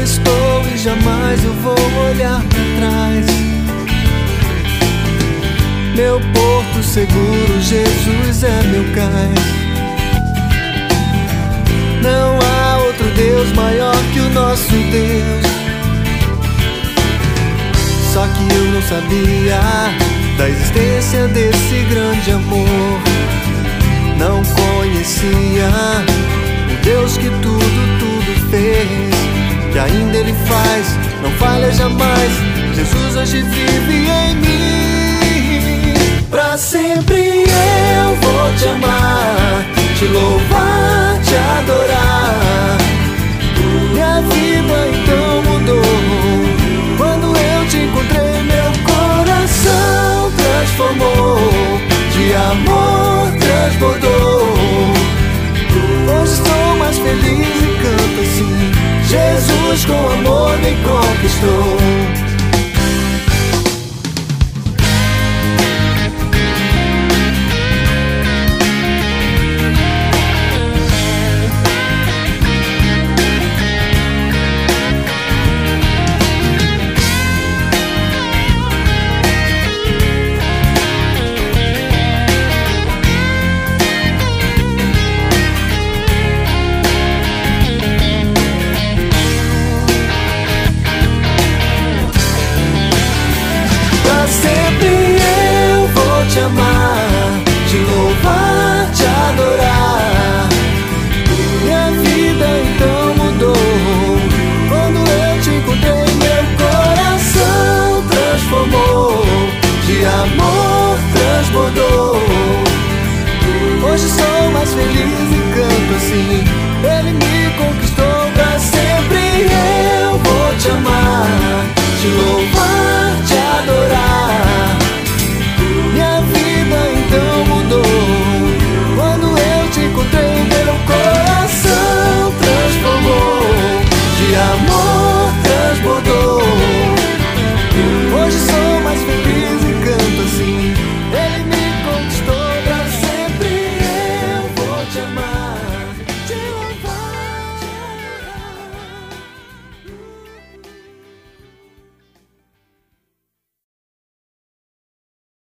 Estou e jamais eu vou olhar para trás. Meu porto seguro, Jesus é meu cais. Não há outro Deus maior que o nosso Deus. Só que eu não sabia da existência desse grande amor. Não conhecia o Deus que tudo, tudo fez. Que ainda Ele faz, não falha jamais. Jesus hoje vive em mim. Pra sempre eu vou te amar, te louvar, te adorar. De amor transbordou. Hoje estou mais feliz e canto assim. Jesus com amor me conquistou. Hoje sou mais feliz e canto assim.